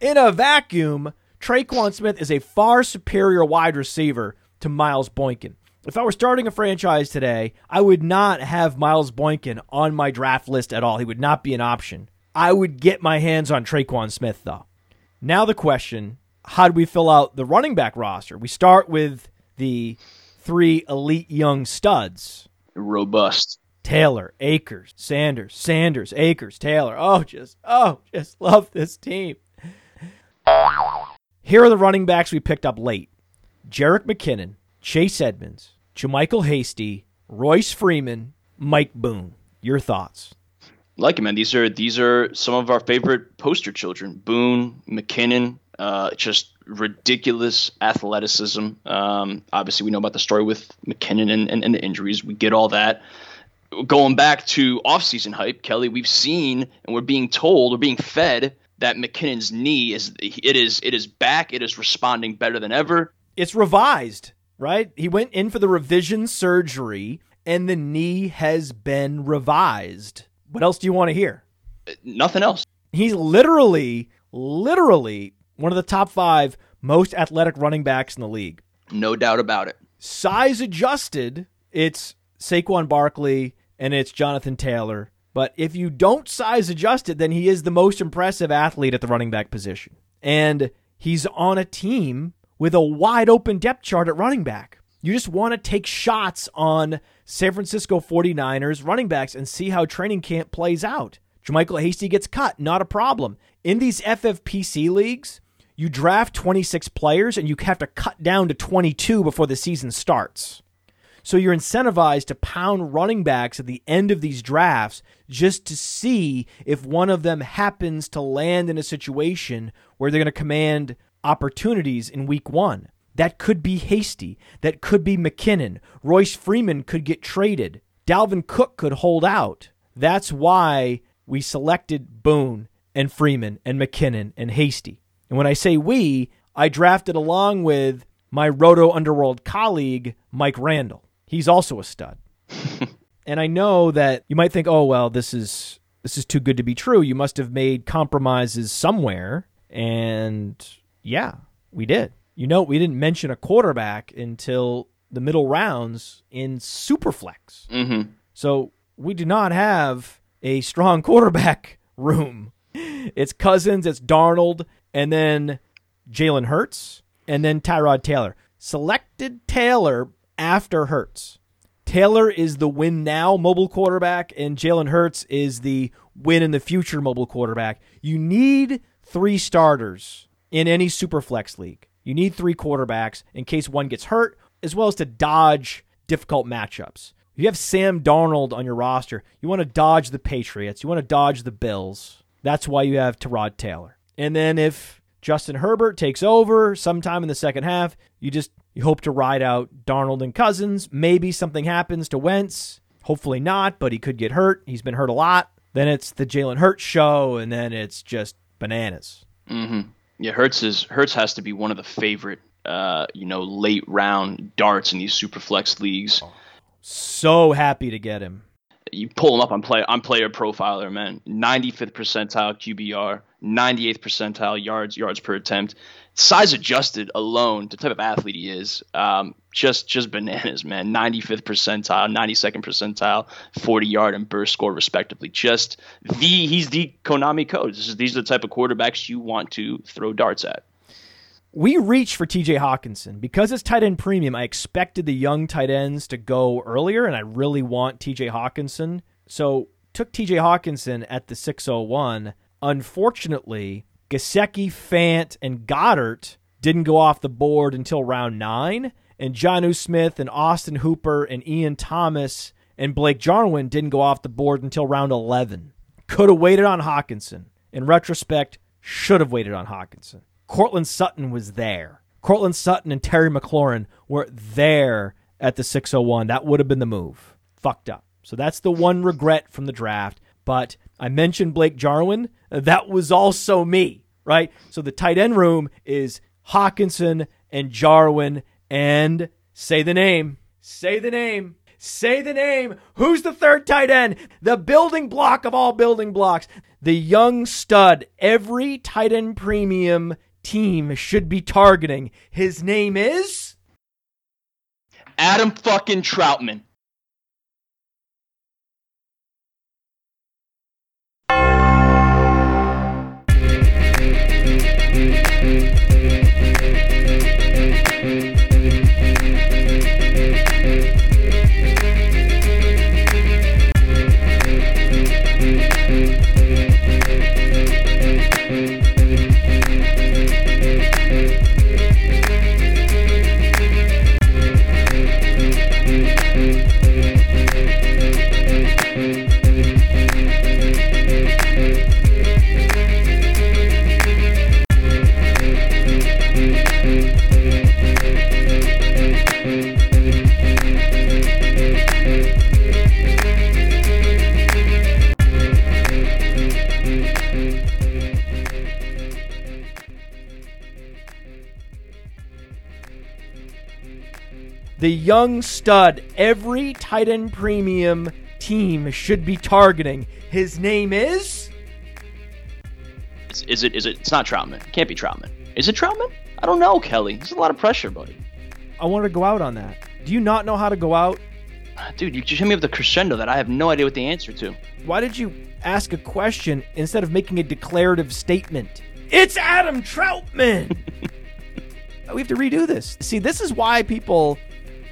In a vacuum, Tre'Quan Smith is a far superior wide receiver to Miles Boykin. If I were starting a franchise today, I would not have Miles Boykin on my draft list at all. He would not be an option. I would get my hands on Tre'Quan Smith, though. Now the question, how do we fill out the running back roster? We start with the three elite young studs. Robust. Taylor, Akers, Sanders, Sanders, Akers, Taylor. Oh, just oh, just love this team. Here are the running backs we picked up late. Jerick McKinnon, Chase Edmonds, JaMycal Hasty, Royce Freeman, Mike Boone. Your thoughts? like it, man. These are these are some of our favorite poster children. Boone, McKinnon, uh, just ridiculous athleticism. Um, obviously, we know about the story with McKinnon and, and, and the injuries. We get all that. Going back to offseason hype, Kelly, we've seen and we're being told, we're being fed that McKinnon's knee is it is it is back. It is responding better than ever. It's revised, right? He went in for the revision surgery and the knee has been revised. What else do you want to hear? Nothing else. He's literally, literally one of the top five most athletic running backs in the league. No doubt about it. Size adjusted, it's Saquon Barkley and it's Jonathan Taylor But if you don't size adjust it, then he is the most impressive athlete at the running back position. And he's on a team with a wide open depth chart at running back. You just want to take shots on San Francisco 49ers running backs and see how training camp plays out. JaMycal Hasty gets cut, not a problem. In these FFPC leagues, you draft 26 players and you have to cut down to 22 before the season starts. So you're incentivized to pound running backs at the end of these drafts just to see if one of them happens to land in a situation where they're going to command opportunities in week one. That could be Hasty. That could be McKinnon. Royce Freeman could get traded. Dalvin Cook could hold out. That's why we selected Boone and Freeman and McKinnon and Hasty. And when I say we, I drafted along with my Roto Underworld colleague, Mike Randall. He's also a stud. and I know that you might think, "Oh, well, this is this is too good to be true. You must have made compromises somewhere." And yeah, we did. You know, we didn't mention a quarterback until the middle rounds in Superflex. Mm-hmm. So we do not have a strong quarterback room. It's Cousins, it's Darnold, and then Jalen Hurts, and then Tyrod Taylor. Selected Taylor after Hurts. Taylor is the win now mobile quarterback, and Jalen Hurts is the win in the future mobile quarterback. You need three starters in any superflex league. You need three quarterbacks in case one gets hurt, as well as to dodge difficult matchups. If you have Sam Darnold on your roster, you want to dodge the Patriots, you want to dodge the Bills. That's why you have Tyrod Taylor. And then if Justin Herbert takes over sometime in the second half, you just you hope to ride out Darnold and Cousins. Maybe something happens to Wentz. Hopefully not, but he could get hurt. He's been hurt a lot. Then it's the Jalen Hurts show, and then it's just bananas. Mm-hmm. Yeah, Hurts is Hurts has to be one of the favorite, uh, you know, late round darts in these super flex leagues. So happy to get him. You pull him up on play on player profiler, man. 95th percentile QBR, 98th percentile yards yards per attempt. Size adjusted alone, the type of athlete he is, um, just just bananas, man. 95th percentile, 92nd percentile, 40 yard and burst score respectively. Just the he's the Konami code. Is these are the type of quarterbacks you want to throw darts at. We reached for TJ Hockenson. Because it's tight end premium, I expected the young tight ends to go earlier, and I really want TJ Hockenson. So took TJ Hockenson at the 601. Unfortunately, Gesicki, Fant, and Goedert didn't go off the board until round nine, and Jonnu Smith and Austin Hooper and Ian Thomas and Blake Jarwin didn't go off the board until round 11. Could have waited on Hockenson. In retrospect, should have waited on Hockenson. Courtland Sutton was there. Courtland Sutton and Terry McLaurin were there at the 601. That would have been the move. Fucked up. So that's the one regret from the draft. But I mentioned Blake Jarwin. That was also me, right? So the tight end room is Hockenson and Jarwin and say the name. Say the name. Say the name. Who's the third tight end? The building block of all building blocks. The young stud. Every tight end premium team should be targeting. His name is Adam fucking Trautman. The young stud every tight end premium team should be targeting. His name is Is, is it? Is it? It's not Trautman. It can't be Trautman. Is it Trautman? I don't know, Kelly. There's a lot of pressure, buddy. I want to go out on that. Do you not know how to go out? Uh, dude, you just hit me with the crescendo that I have no idea what the answer to. Why did you ask a question instead of making a declarative statement? It's Adam Trautman. we have to redo this. See, this is why people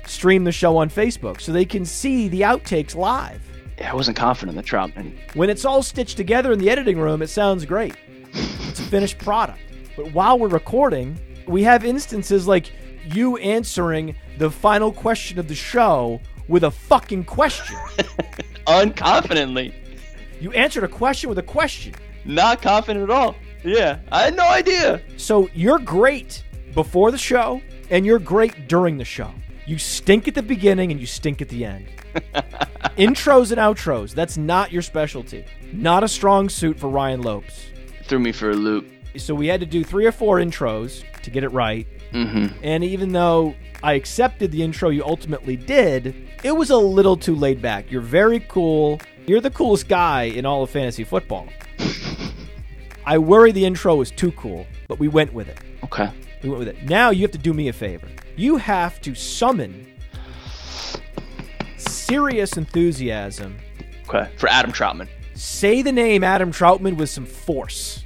stream the show on Facebook so they can see the outtakes live. Yeah, I wasn't confident in the Trautman. When it's all stitched together in the editing room, it sounds great. It's a finished product. But while we're recording, we have instances like you answering the final question of the show with a fucking question. Unconfidently. You answered a question with a question. Not confident at all. Yeah, I had no idea. So you're great before the show and you're great during the show. You stink at the beginning and you stink at the end. Intros and outros, that's not your specialty. Not a strong suit for Ryan Lopes. Threw me for a loop. So we had to do three or four intros to get it right. Mm-hmm. And even though I accepted the intro you ultimately did, it was a little too laid back. You're very cool. You're the coolest guy in all of fantasy football. I worry the intro was too cool, but we went with it. Okay. We went with it. Now you have to do me a favor. You have to summon serious enthusiasm. Okay. For Adam Trautman. Say the name Adam Trautman with some force.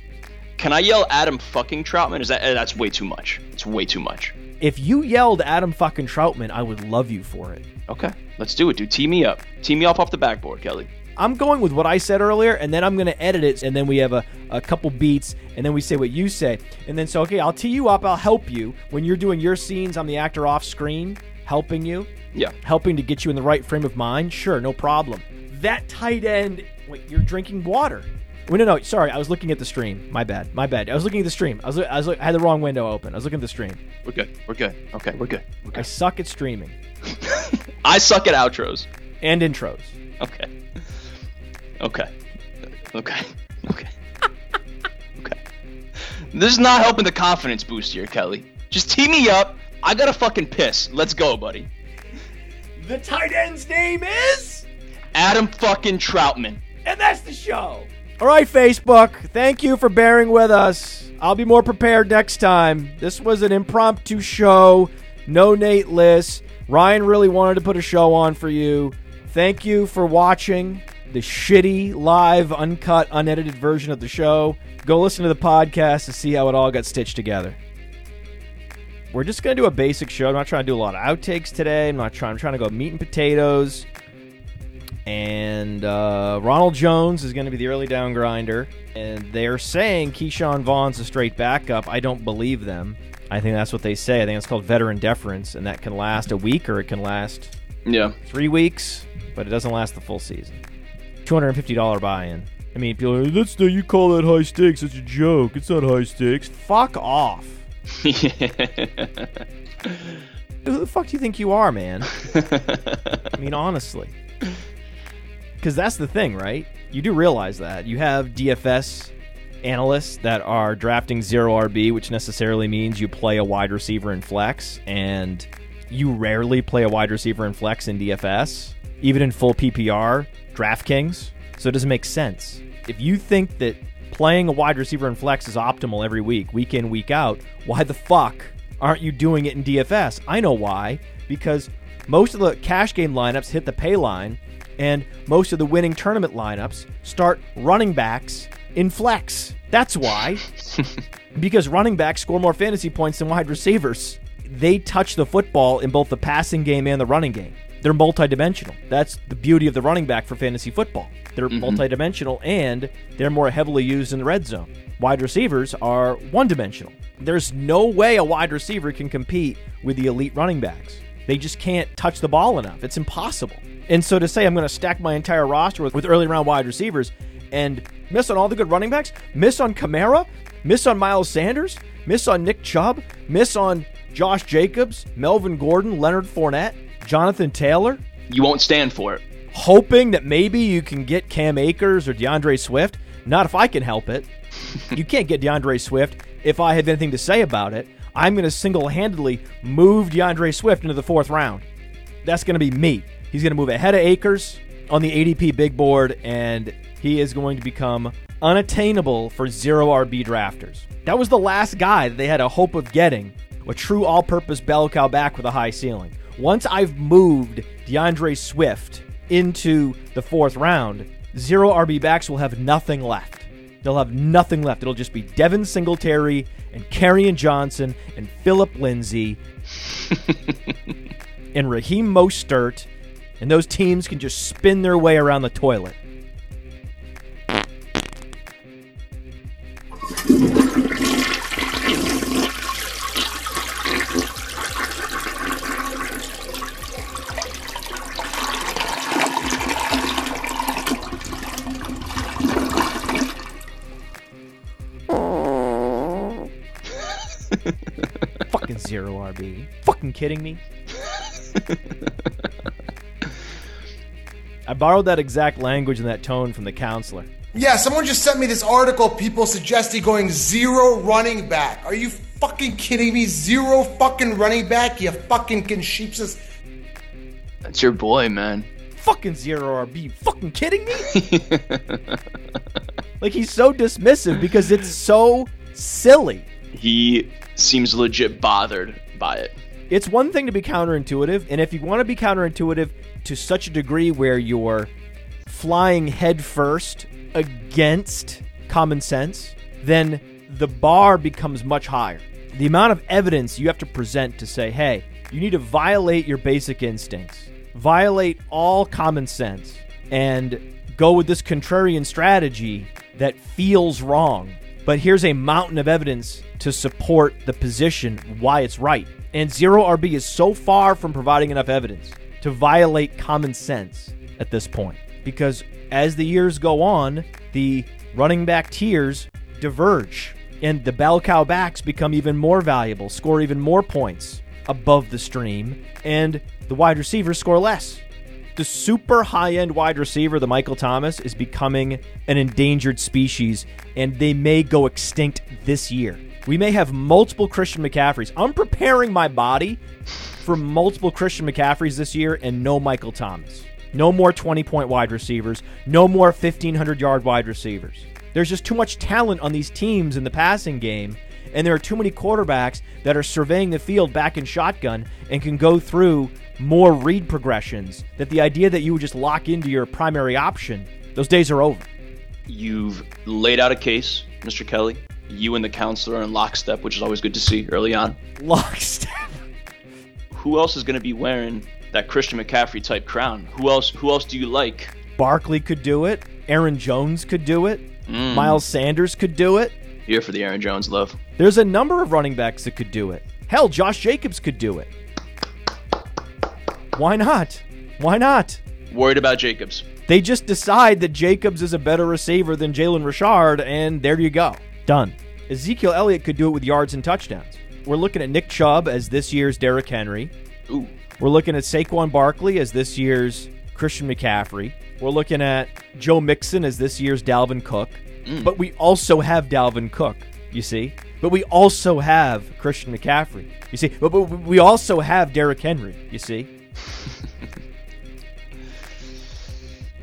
Can I yell Adam fucking Trautman? Is that eh, that's way too much? It's way too much. If you yelled Adam fucking Trautman, I would love you for it. Okay. Let's do it, dude. Tee me up. Tee me up off the backboard, Kelly. I'm going with what I said earlier, and then I'm going to edit it, and then we have a, a couple beats, and then we say what you say. And then, so, okay, I'll tee you up, I'll help you. When you're doing your scenes, I'm the actor off screen, helping you, Yeah. helping to get you in the right frame of mind. Sure, no problem. That tight end, wait, you're drinking water. Wait, no, no, sorry, I was looking at the stream. My bad, my bad. I was looking at the stream. I was, I was, I had the wrong window open. I was looking at the stream. We're good. We're good. Okay, we're good. We're I suck at streaming I suck at outros. and intros. Okay. Okay. Okay. Okay. okay. This is not helping the confidence boost here, Kelly. Just tee me up. I gotta fucking piss. Let's go, buddy. The tight end's name is. Adam fucking Trautman. And that's the show. All right, Facebook. Thank you for bearing with us. I'll be more prepared next time. This was an impromptu show. No Nate list. Ryan really wanted to put a show on for you. Thank you for watching the shitty, live, uncut, unedited version of the show. Go listen to the podcast to see how it all got stitched together. We're just gonna do a basic show. I'm not trying to do a lot of outtakes today. I'm not trying. I'm trying to go meat and potatoes. And uh, Ronald Jones is going to be the early down grinder. And they're saying Ke'Shawn Vaughn's a straight backup. I don't believe them. I think that's what they say. I think it's called veteran deference, and that can last a week or it can last Yeah. three weeks, but it doesn't last the full season. $250 buy in. I mean, people are, that's the, you call that high stakes. It's a joke. It's not high stakes. Fuck off. Who the fuck do you think you are, man? I mean, honestly. Because that's the thing, right? You do realize that. You have DFS analysts that are drafting zero RB, which necessarily means you play a wide receiver in flex, and you rarely play a wide receiver in flex in DFS, even in full PPR, DraftKings. So it doesn't make sense. If you think that playing a wide receiver in flex is optimal every week, week in, week out, why the fuck aren't you doing it in DFS? I know why. Because most of the cash game lineups hit the pay line, and most of the winning tournament lineups start running backs in flex. That's why. because running backs score more fantasy points than wide receivers. They touch the football in both the passing game and the running game. They're multidimensional. That's the beauty of the running back for fantasy football. They're mm-hmm. multidimensional and they're more heavily used in the red zone. Wide receivers are one dimensional. There's no way a wide receiver can compete with the elite running backs. They just can't touch the ball enough. It's impossible. And so to say I'm going to stack my entire roster with, with early round wide receivers and miss on all the good running backs, miss on Kamara, miss on Miles Sanders, miss on Nick Chubb, miss on Josh Jacobs, Melvin Gordon, Leonard Fournette, Jonathan Taylor, you won't stand for it. hoping that maybe you can get Cam Akers or D'Andre Swift. Not if I can help it. you can't get D'Andre Swift if I have anything to say about it. I'm going to single handedly move D'Andre Swift into the fourth round. That's going to be me. He's going to move ahead of Akers on the ADP big board, and he is going to become unattainable for zero RB drafters. That was the last guy that they had a hope of getting a true all purpose bell cow back with a high ceiling. Once I've moved D'Andre Swift into the fourth round, zero RB backs will have nothing left. They'll have nothing left. It'll just be Devin Singletary and Kerryon Johnson and Phillip Lindsay and Raheem Mostert, and those teams can just spin their way around the toilet. Fucking zero RB. Fucking kidding me? I borrowed that exact language and that tone from the counselor. Yeah, someone just sent me this article. People suggesting going zero running back. Are you fucking kidding me? Zero fucking running back? You fucking can sheepsus. That's your boy, man. Fucking zero RB. Fucking kidding me? like he's so dismissive because it's so silly. He seems legit bothered by it. It's one thing to be counterintuitive, and if you want to be counterintuitive to such a degree where you're flying headfirst against common sense, then the bar becomes much higher. The amount of evidence you have to present to say, hey, you need to violate your basic instincts, violate all common sense, and go with this contrarian strategy that feels wrong. But here's a mountain of evidence to support the position why it's right. And Zero RB is so far from providing enough evidence to violate common sense at this point. Because as the years go on, the running back tiers diverge, and the bell cow backs become even more valuable, score even more points above the stream, and the wide receivers score less. The super high end wide receiver, the Michael Thomas, is becoming an endangered species, and they may go extinct this year. We may have multiple Christian McCaffreys. I'm preparing my body for multiple Christian McCaffreys this year and no Michael Thomas. No more 20 point wide receivers. No more 1,500 yard wide receivers. There's just too much talent on these teams in the passing game, and there are too many quarterbacks that are surveying the field back in shotgun and can go through more read progressions. That the idea that you would just lock into your primary option, those days are over. You've laid out a case, Mr. Kelly. You and the counselor are in lockstep, which is always good to see early on. Lockstep. Who else is going to be wearing that Christian McCaffrey type crown? Who else? Who else do you like? Barkley could do it. Aaron Jones could do it. Mm. Miles Sanders could do it. Here for the Aaron Jones love. There's a number of running backs that could do it. Hell, Josh Jacobs could do it. Why not? Why not? Worried about Jacobs. They just decide that Jacobs is a better receiver than Jalen Richard, and there you go. Done. Ezekiel Elliott could do it with yards and touchdowns. We're looking at Nick Chubb as this year's Derrick Henry. Ooh, We're looking at Saquon Barkley as this year's Christian McCaffrey. We're looking at Joe Mixon as this year's Dalvin Cook. Mm. But we also have Dalvin Cook, you see? But we also have Christian McCaffrey, you see? But, but we also have Derrick Henry, you see?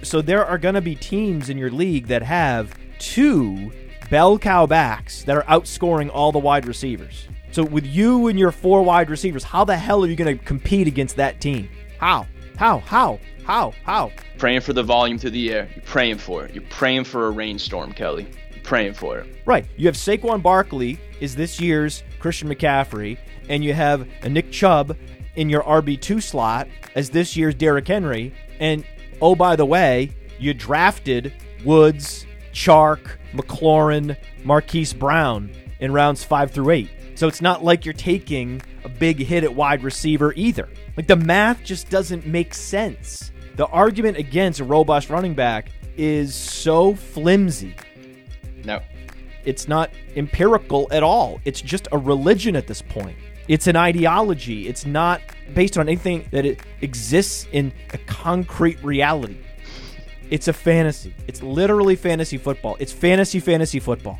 so there are going to be teams in your league that have two bell cow backs that are outscoring all the wide receivers. So with you and your four wide receivers, how the hell are you going to compete against that team? How? How? How? How? How? praying for the volume through the air. You're praying for it. You're praying for a rainstorm, Kelly. You're praying for it. Right. You have Saquon Barkley is this year's Christian McCaffrey, and you have a Nick Chubb in your RB2 slot as this year's Derrick Henry. And oh, by the way, you drafted Woods, Chark, McLaurin, Marquise Brown in rounds five through eight. So it's not like you're taking a big hit at wide receiver either. Like the math just doesn't make sense. The argument against a robust running back is so flimsy No. it's not empirical at all. It's just a religion at this point. It's an ideology. It's not based on anything that it exists in a concrete reality. It's a fantasy. It's literally fantasy football. It's fantasy fantasy football.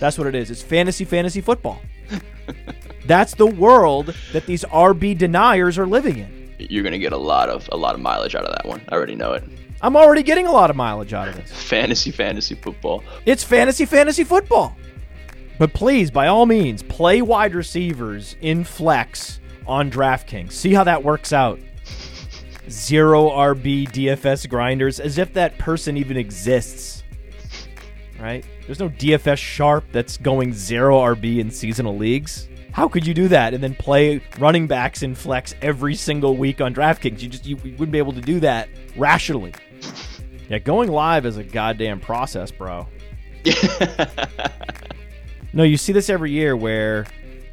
That's what it is. It's fantasy fantasy football. That's the world that these RB deniers are living in. You're gonna get a lot of a lot of mileage out of that one. I already know it. I'm already getting a lot of mileage out of this. Fantasy, fantasy football. It's fantasy fantasy football. But please, by all means, play wide receivers in flex on DraftKings. See how that works out. Zero RB DFS grinders as if that person even exists. Right? There's no DFS sharp that's going zero RB in seasonal leagues. How could you do that and then play running backs in flex every single week on DraftKings? You just you wouldn't be able to do that rationally. Yeah, going live is a goddamn process, bro. no, you see this every year where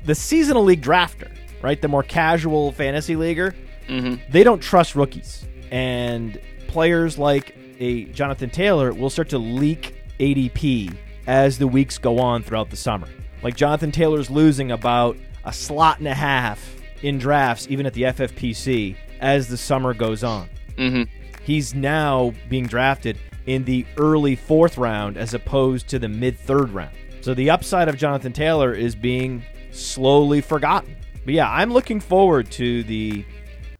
the seasonal league drafter, right, the more casual fantasy leaguer, Mm-hmm. they don't trust rookies, and players like a Jonathan Taylor will start to leak ADP as the weeks go on throughout the summer. Like Jonathan Taylor's losing about a slot and a half in drafts, even at the FFPC, as the summer goes on. Mm-hmm. He's now being drafted in the early fourth round as opposed to the mid third round. So the upside of Jonathan Taylor is being slowly forgotten. But yeah, I'm looking forward to the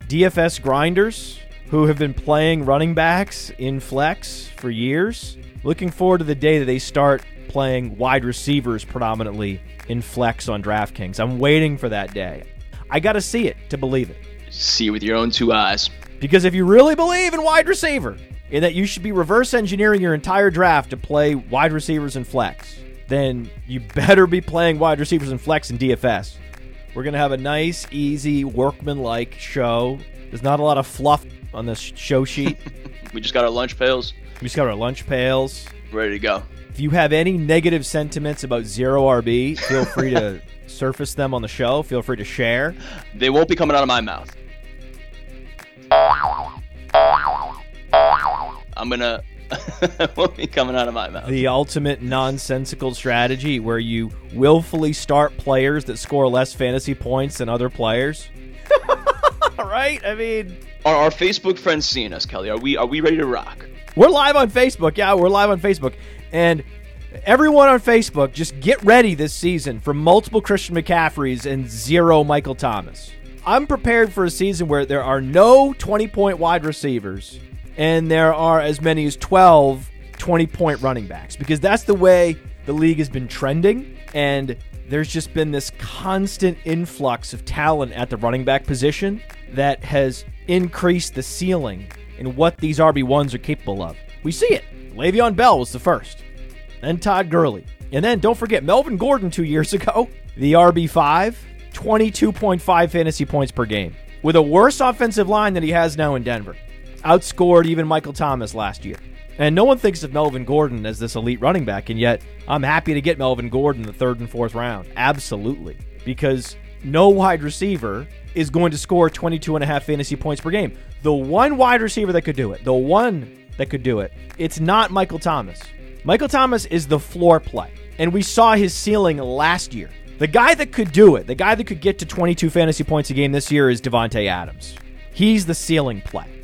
DFS grinders who have been playing running backs in flex for years. Looking forward to the day that they start playing wide receivers predominantly in flex on DraftKings. I'm waiting for that day. I got to see it to believe it. See it with your own two eyes. Because if you really believe in wide receiver and that you should be reverse engineering your entire draft to play wide receivers in flex, then you better be playing wide receivers in flex and DFS. We're going to have a nice, easy, workman-like show. There's not a lot of fluff on this show sheet. We just got our lunch pails we just got our lunch pails. ready to go. If you have any negative sentiments about zero RB, feel free to surface them on the show. Feel free to share. They won't be coming out of my mouth. I'm gonna. won't be coming out of my mouth. the ultimate nonsensical strategy where you willfully start players that score less fantasy points than other players. right? I mean, Are our Facebook friends seeing us, Kelly? Are we are we ready to rock? we're live on Facebook. Yeah, we're live on Facebook. And everyone on Facebook, just get ready this season for multiple Christian McCaffreys and zero Michael Thomas. I'm prepared for a season where there are no 20 point wide receivers and there are as many as 12 20 point running backs because that's the way the league has been trending. And there's just been this constant influx of talent at the running back position that has increased the ceiling in what these RB1s are capable of. We see it. Le'Veon Bell was the first, then Todd Gurley. And then don't forget Melvin Gordon two years ago, the RB5, 22.5 fantasy points per game, with a worse offensive line than he has now in Denver. Outscored even Michael Thomas last year. And no one thinks of Melvin Gordon as this elite running back, and yet I'm happy to get Melvin Gordon the third and fourth round. Absolutely. Because no wide receiver is going to score 22 and a half fantasy points per game. The one wide receiver that could do it, the one that could do it, it's not Michael Thomas. Michael Thomas is the floor play, and we saw his ceiling last year. The guy that could do it, the guy that could get to 22 fantasy points a game this year is Davante Adams. He's the ceiling play.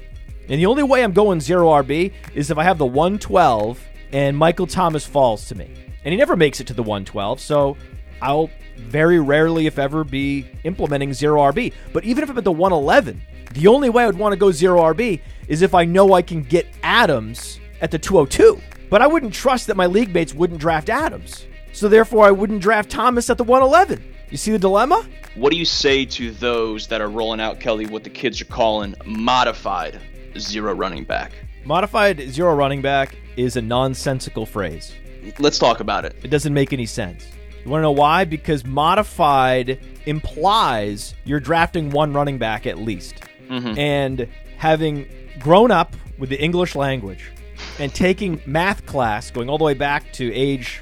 And the only way I'm going zero RB is if I have the 112 and Michael Thomas falls to me. And he never makes it to the 112, so I'll very rarely, if ever, be implementing zero RB. But even if I'm at the 111, the only way I would want to go zero RB is if I know I can get Adams at the 202. But I wouldn't trust that my league mates wouldn't draft Adams. So therefore, I wouldn't draft Thomas at the 111. You see the dilemma? What do you say to those that are rolling out, Kelly, what the kids are calling modified zero running back? Modified zero running back is a nonsensical phrase. Let's talk about it. It doesn't make any sense. You want to know why? Because modified implies you're drafting one running back at least. Mm-hmm. And having grown up with the English language and taking math class going all the way back to age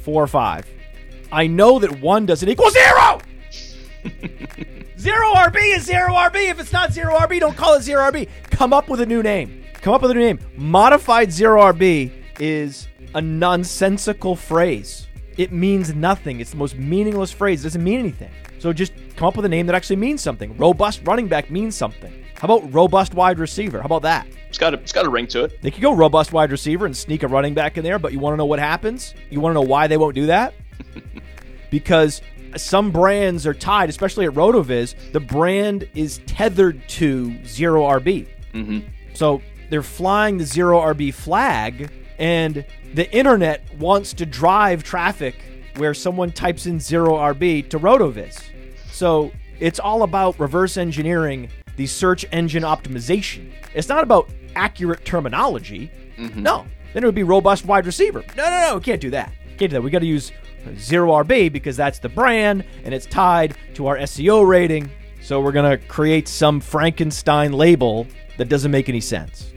four or five, I know that one doesn't equal zero. zero RB is zero RB. If it's not zero RB, don't call it zero RB. Come up with a new name. Come up with a new name. Modified zero RB is a nonsensical phrase. It means nothing. It's the most meaningless phrase. It doesn't mean anything. So just come up with a name that actually means something. Robust running back means something. How about robust wide receiver? How about that? It's got a, it's got a ring to it. They could go robust wide receiver and sneak a running back in there, but you want to know what happens? You want to know why they won't do that? because some brands are tied, especially at RotoViz, the brand is tethered to zero RB. Mm-hmm. So they're flying the zero RB flag, and the internet wants to drive traffic where someone types in zero RB to RotoViz. So it's all about reverse engineering the search engine optimization. It's not about accurate terminology. Mm-hmm. No. Then it would be robust wide receiver. No, no, no. We can't do that. Can't do that. We got to use zero RB because that's the brand and it's tied to our SEO rating. So we're going to create some Frankenstein label that doesn't make any sense.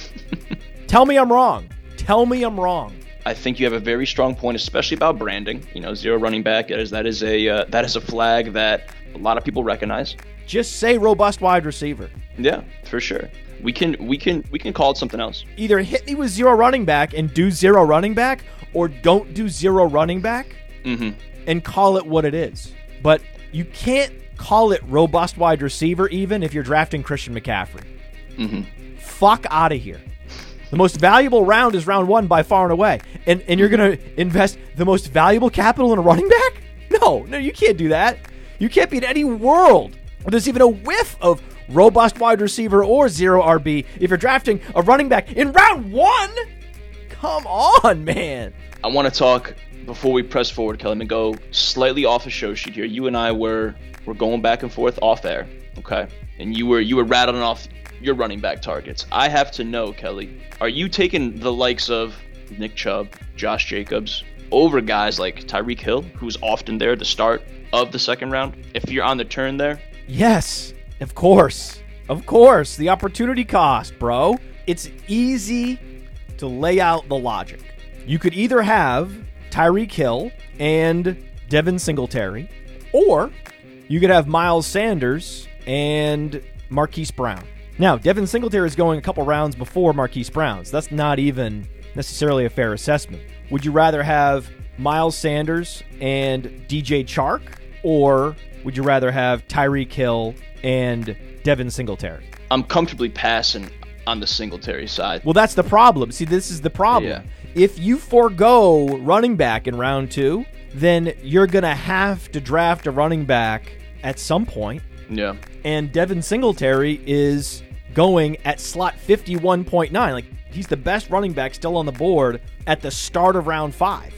Tell me I'm wrong. Tell me I'm wrong. I think you have a very strong point, especially about branding. You know, zero running back is that is a uh, that is a flag that a lot of people recognize. Just say robust wide receiver. Yeah, for sure. We can we can we can call it something else. Either hit me with zero running back and do zero running back, or don't do zero running back Mm-hmm. and call it what it is. But you can't call it robust wide receiver even if you're drafting Christian McCaffrey. Mm-hmm. Fuck out of here. The most valuable round is round one by far and away. And and you're gonna invest the most valuable capital in a running back? No, no, you can't do that. You can't be in any world where there's even a whiff of robust wide receiver or zero RB if you're drafting a running back in round one. Come on, man. I want to talk before we press forward, Kelly, and go slightly off the show sheet here. You and I were were going back and forth off air, okay? And you were you were rattling off your running back targets. I have to know, Kelly, are you taking the likes of Nick Chubb, Josh Jacobs over guys like Tyreek Hill, who's often there at the start of the second round? If you're on the turn there, Yes, of course. Of course. The opportunity cost, bro. It's easy to lay out the logic. You could either have Tyreek Hill and Devin Singletary, or you could have Miles Sanders and Marquise Brown. Now, Devin Singletary is going a couple rounds before Marquise Brown, so that's not even necessarily a fair assessment. Would you rather have Miles Sanders and DJ Chark, or would you rather have Tyreek Hill and Devin Singletary? I'm comfortably passing on the Singletary side. Well, that's the problem. See, this is the problem. Yeah. If you forego running back in round two, then you're going to have to draft a running back at some point. Yeah. And Devin Singletary is going at slot 51.9. Like, he's the best running back still on the board at the start of round five.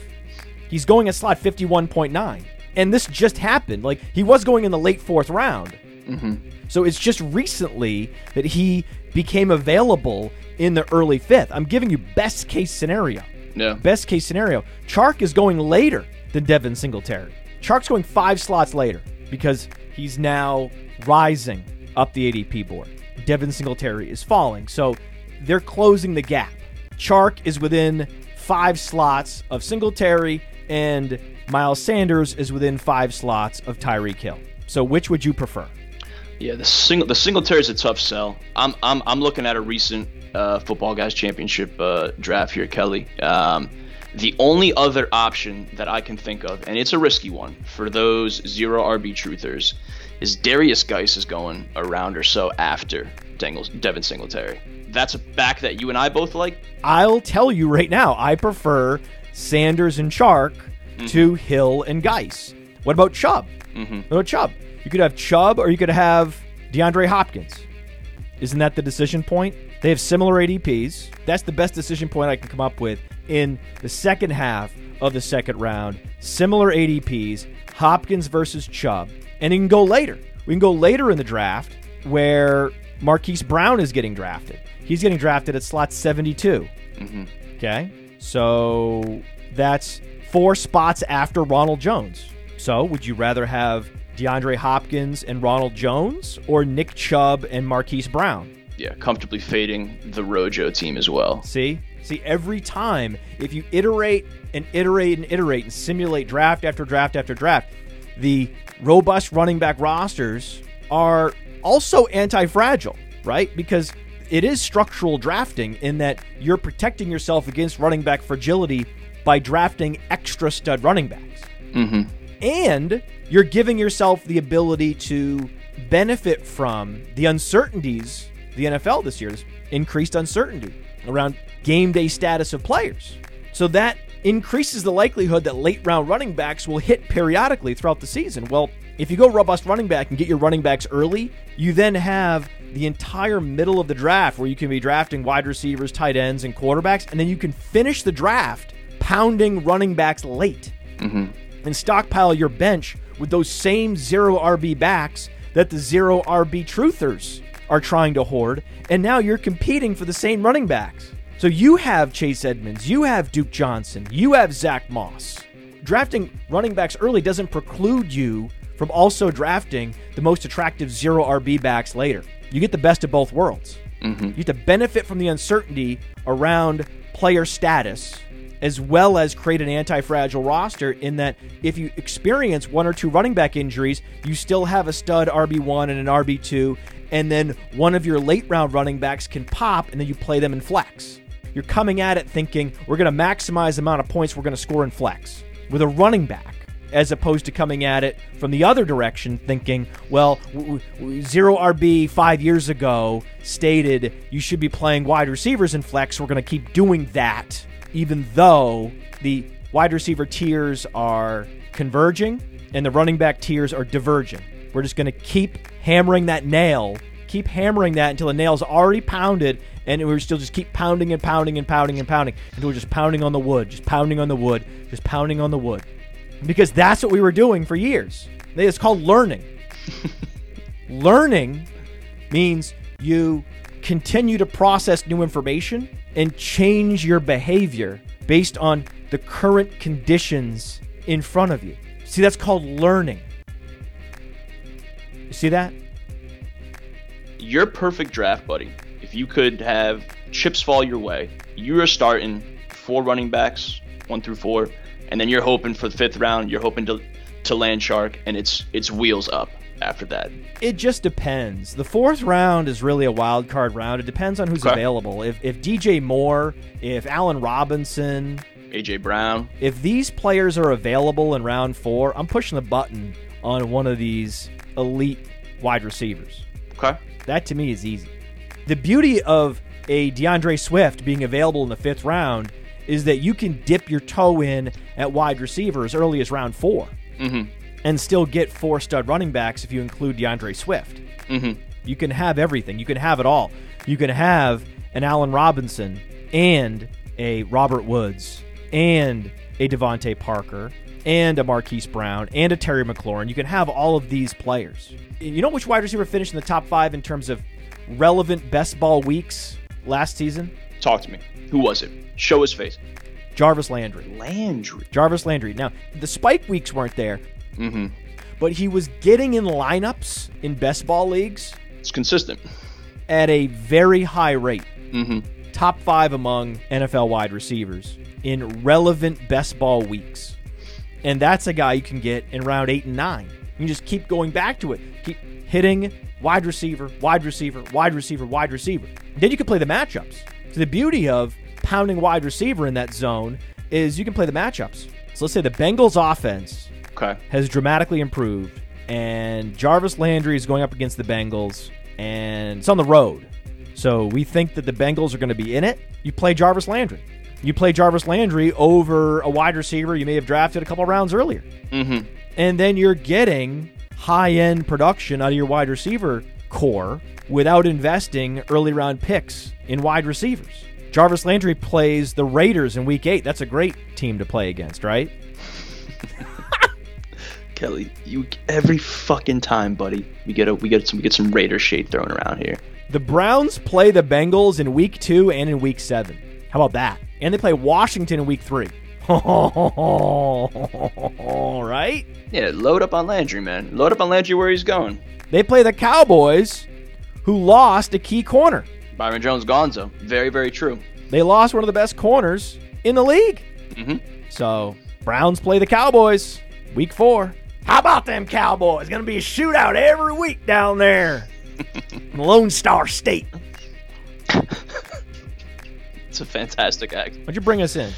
He's going at slot 51.9. And this just happened. Like, he was going in the late fourth round. Mm-hmm. So it's just recently that he became available in the early fifth. I'm giving you best case scenario. Yeah. Best case scenario. Chark is going later than Devin Singletary. Chark's going five slots later because he's now rising up the ADP board. Devin Singletary is falling. So they're closing the gap. Chark is within five slots of Singletary, and Miles Sanders is within five slots of Tyreek Hill. So which would you prefer? Yeah, the single the Singletary is a tough sell. I'm I'm I'm looking at a recent uh, Football Guys Championship uh, draft here, Kelly. Um, the only other option that I can think of, and it's a risky one for those zero RB truthers, is Darius Geis is going a round or so after Dengles, Devin Singletary. That's a back that you and I both like. I'll tell you right now, I prefer Sanders and Chark to Hill and Geis. What about Chubb? Mhm. What about Chubb? You could have Chubb or you could have DeAndre Hopkins. Isn't that the decision point? They have similar ADPs. That's the best decision point I can come up with in the second half of the second round. Similar ADPs, Hopkins versus Chubb. And you can go later. We can go later in the draft where Marquise Brown is getting drafted. He's getting drafted at slot 72. Okay. So that's four spots after Ronald Jones. So would you rather have DeAndre Hopkins and Ronald Jones or Nick Chubb and Marquise Brown? Yeah, comfortably fading the Rojo team as well. See? See, every time, if you iterate and iterate and iterate and simulate draft after draft after draft, the robust running back rosters are also anti fragile, right? Because it is structural drafting in that you're protecting yourself against running back fragility by drafting extra stud running backs. hmm And you're giving yourself the ability to benefit from the uncertainties the NFL this year, this increased uncertainty around game day status of players. So that increases the likelihood that late round running backs will hit periodically throughout the season. Well, if you go robust running back and get your running backs early, you then have the entire middle of the draft where you can be drafting wide receivers, tight ends, and quarterbacks, and then you can finish the draft pounding running backs late mm-hmm. and stockpile your bench with those same zero RB backs that the zero RB truthers are trying to hoard, and now you're competing for the same running backs. So you have Chase Edmonds, you have Duke Johnson, you have Zach Moss. Drafting running backs early doesn't preclude you from also drafting the most attractive zero RB backs later. You get the best of both worlds. Mm-hmm. You get to benefit from the uncertainty around player status as well as create an anti fragile roster in that if you experience one or two running back injuries, you still have a stud RB1 and an RB2, and then one of your late round running backs can pop and then you play them in flex. You're coming at it thinking we're going to maximize the amount of points we're going to score in flex with a running back as opposed to coming at it from the other direction, thinking, well, zero RB five years ago stated you should be playing wide receivers in flex. We're going to keep doing that, even though the wide receiver tiers are converging and the running back tiers are diverging. We're just going to keep hammering that nail, keep hammering that until the nail's already pounded, and we're still just keep pounding and pounding and pounding and pounding until we're just pounding on the wood, just pounding on the wood, just pounding on the wood because that's what we were doing for years. It's called learning. learning means you continue to process new information and change your behavior based on the current conditions in front of you. See, that's called learning. You see that? Your perfect draft, buddy. If you could have chips fall your way, you are starting four running backs, one through four, and then you're hoping for the fifth round. You're hoping to to land Chark, and it's it's wheels up after that. It just depends. The fourth round is really a wild card round. It depends on who's Okay. available. If if DJ Moore, if Allen Robinson, AJ Brown. if these players are available in round four, I'm pushing the button on one of these elite wide receivers. Okay. That to me is easy. The beauty of a D'Andre Swift being available in the fifth round is that you can dip your toe in at wide receiver as early as round 4 Mhm. And still get four stud running backs if you include D'Andre Swift. Mhm. You can have everything. You can have it all. You can have an Allen Robinson and a Robert Woods and a DeVante Parker and a Marquise Brown and a Terry McLaurin. You can have all of these players. You know which wide receiver finished in the top five in terms of relevant best ball weeks last season? Talk to me. Who was it? Show his face. Jarvis Landry. Landry. Jarvis Landry. Now, the spike weeks weren't there, Mm-hmm. but he was getting in lineups in best ball leagues It's consistent. at a very high rate. Mm-hmm. top five among NFL wide receivers in relevant best ball weeks. And that's a guy you can get in round eight and nine. You just keep going back to it, keep hitting wide receiver, wide receiver, wide receiver, wide receiver. Then you can play the matchups. So the beauty of pounding wide receiver in that zone is you can play the matchups. So let's say the Bengals offense Okay. has dramatically improved, and Jarvis Landry is going up against the Bengals, and it's on the road. So we think that the Bengals are going to be in it. You play Jarvis Landry. You play Jarvis Landry over a wide receiver you may have drafted a couple rounds earlier. Mm-hmm. And then you're getting high end production out of your wide receiver core without investing early round picks in wide receivers. Jarvis Landry plays the Raiders in week eight. That's a great team to play against, right? Kelly, you every fucking time, buddy. We get a we get some we get some Raider shade thrown around here. The Browns play the Bengals in week two and in week seven. How about that? And they play Washington in week three. right? Yeah, load up on Landry, man. Load up on Landry where he's going. They play the Cowboys, who lost a key corner. Byron Jones Gonzo. Very, very true. They lost one of the best corners in the league. Mhm. So, Browns play the Cowboys week four. How about them Cowboys? It's Gonna be a shootout every week down there in Lone Star State. It's a fantastic act. Why'd you bring us in?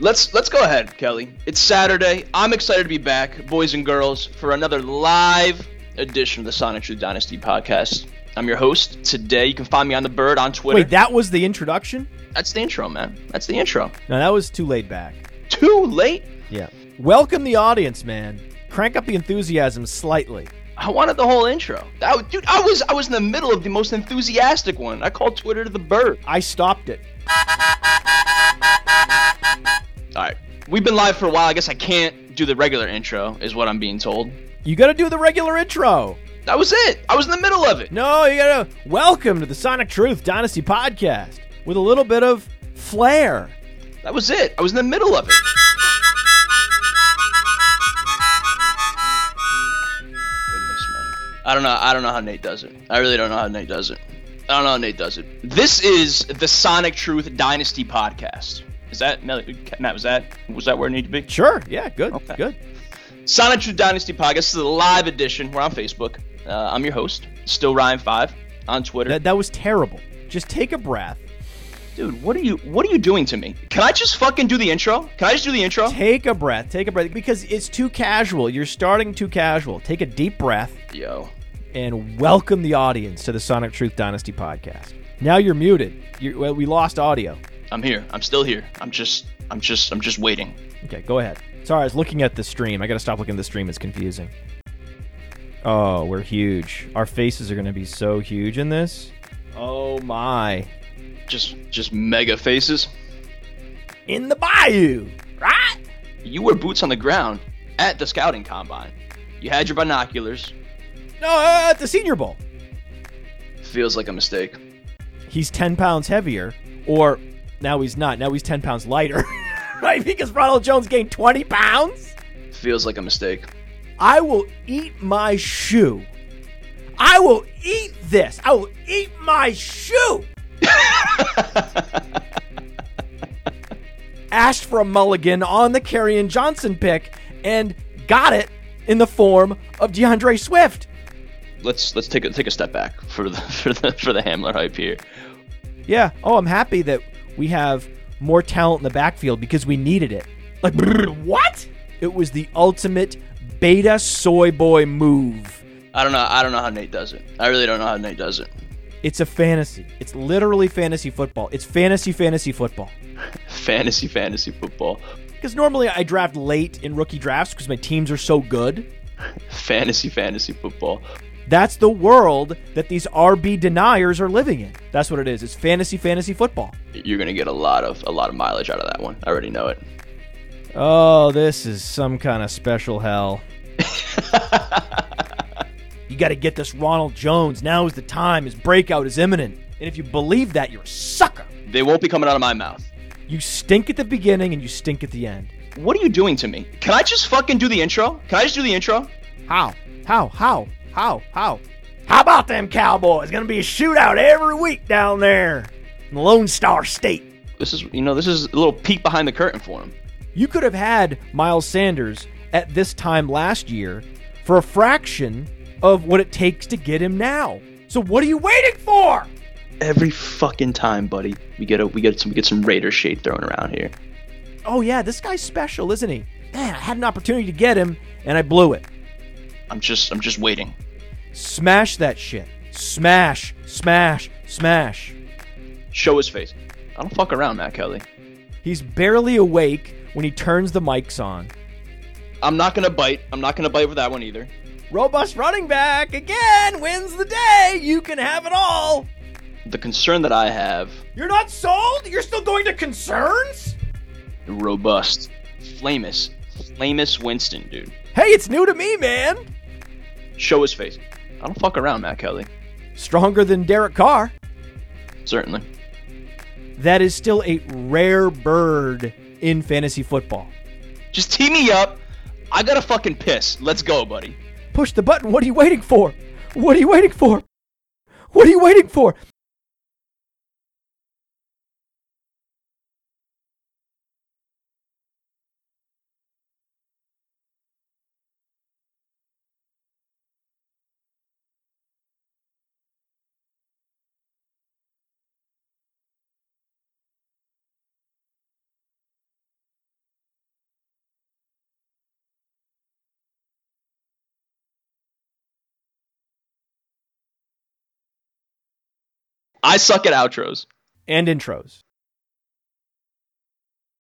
Let's let's go ahead, Kelly. It's Saturday. I'm excited to be back, boys and girls, for another live edition of the Sonic Truth Dynasty podcast. I'm your host today. You can find me on the Bird on Twitter. Wait, that was the introduction? That's the intro, man. That's the intro. No, that was too laid back. Too late. Yeah. Welcome the audience, man. Crank up the enthusiasm slightly. I wanted the whole intro. That, dude, I was I was in the middle of the most enthusiastic one. I called Twitter the Bird. I stopped it. All right, we've been live for a while. I guess I can't do the regular intro, is what I'm being told. You got to do the regular intro. That was it. I was in the middle of it. No, you gotta welcome to the Sonic Truth Dynasty podcast with a little bit of flair. That was it. I was in the middle of it. I don't know. I don't know how Nate does it. I really don't know how Nate does it. I don't know how Nate does it. This is the Sonic Truth Dynasty podcast. Is that Matt? Was that was that where it needed to be? Sure, yeah, good, Okay. good. Sonic Truth Dynasty podcast. This is a live edition. We're on Facebook. Uh, I'm your host, still Ryan Five, on Twitter. That that was terrible. Just take a breath. Dude, what are you what are you doing to me? Can I just fucking do the intro? Can I just do the intro? Take a breath. Take a breath because it's too casual. You're starting too casual. Take a deep breath Yo. and welcome the audience to the Sonic Truth Dynasty podcast. Now you're muted. you well, we lost audio. I'm here. I'm still here. I'm just I'm just I'm just waiting. Okay, go ahead. Sorry, I was looking at the stream. I got to stop looking at the stream. It's confusing. Oh, we're huge. Our faces are going to be so huge in this. Oh my. Just just mega faces. In the bayou, right? You were boots on the ground at the scouting combine. You had your binoculars. No, uh, at the Senior Bowl. Feels like a mistake. He's 10 pounds heavier, or now he's not. Now he's 10 pounds lighter. right? Because Ronald Jones gained 20 pounds? Feels like a mistake. I will eat my shoe. I will eat this. I will eat my shoe. Asked for a mulligan on the Kerryon Johnson pick and got it in the form of D'Andre Swift. Let's let's take a take a step back for the for the for the Hamler hype here. Yeah. Oh, I'm happy that we have more talent in the backfield because we needed it. Like, what? It was the ultimate beta soy boy move. I don't know I don't know how Nate does it. I really don't know how Nate does it. It's a fantasy. It's literally fantasy football. It's fantasy fantasy football. Fantasy fantasy football. Because normally I draft late in rookie drafts because my teams are so good. Fantasy fantasy football. That's the world that these RB deniers are living in. That's what it is. It's fantasy fantasy football. You're gonna get a lot of a lot of mileage out of that one. I already know it. Oh, this is some kind of special hell. you got to get this Ronald Jones. Now is the time. His breakout is imminent. And if you believe that, you're a sucker. They won't be coming out of my mouth. You stink at the beginning and you stink at the end. What are you doing to me? Can I just fucking do the intro? Can I just do the intro? How? How? How? How? How? How about them Cowboys? Gonna be a shootout every week down there in the Lone Star State. This is you know this is a little peek behind the curtain for him. You could have had Miles Sanders at this time last year for a fraction of what it takes to get him now. So what are you waiting for? Every fucking time, buddy, we get a we get some we get some Raider shade thrown around here. Oh yeah, this guy's special, isn't he? Man, I had an opportunity to get him and I blew it. I'm just I'm just waiting. Smash that shit. Smash, smash, smash. Show his face. I don't fuck around, Matt Kelly. He's barely awake when he turns the mics on. I'm not gonna bite. I'm not gonna bite with that one either. Robust running back again wins the day. You can have it all. The concern that I have, You're not sold? You're still going to concerns? robust, flamus, flamus Winston, dude. Hey, it's new to me, man. Show his face. I don't fuck around, Matt Kelly. Stronger than Derek Carr. Certainly. That is still a rare bird in fantasy football. Just tee me up. I gotta fucking piss. Let's go, buddy. Push the button. What are you waiting for? What are you waiting for? What are you waiting for? I suck at outros. And intros.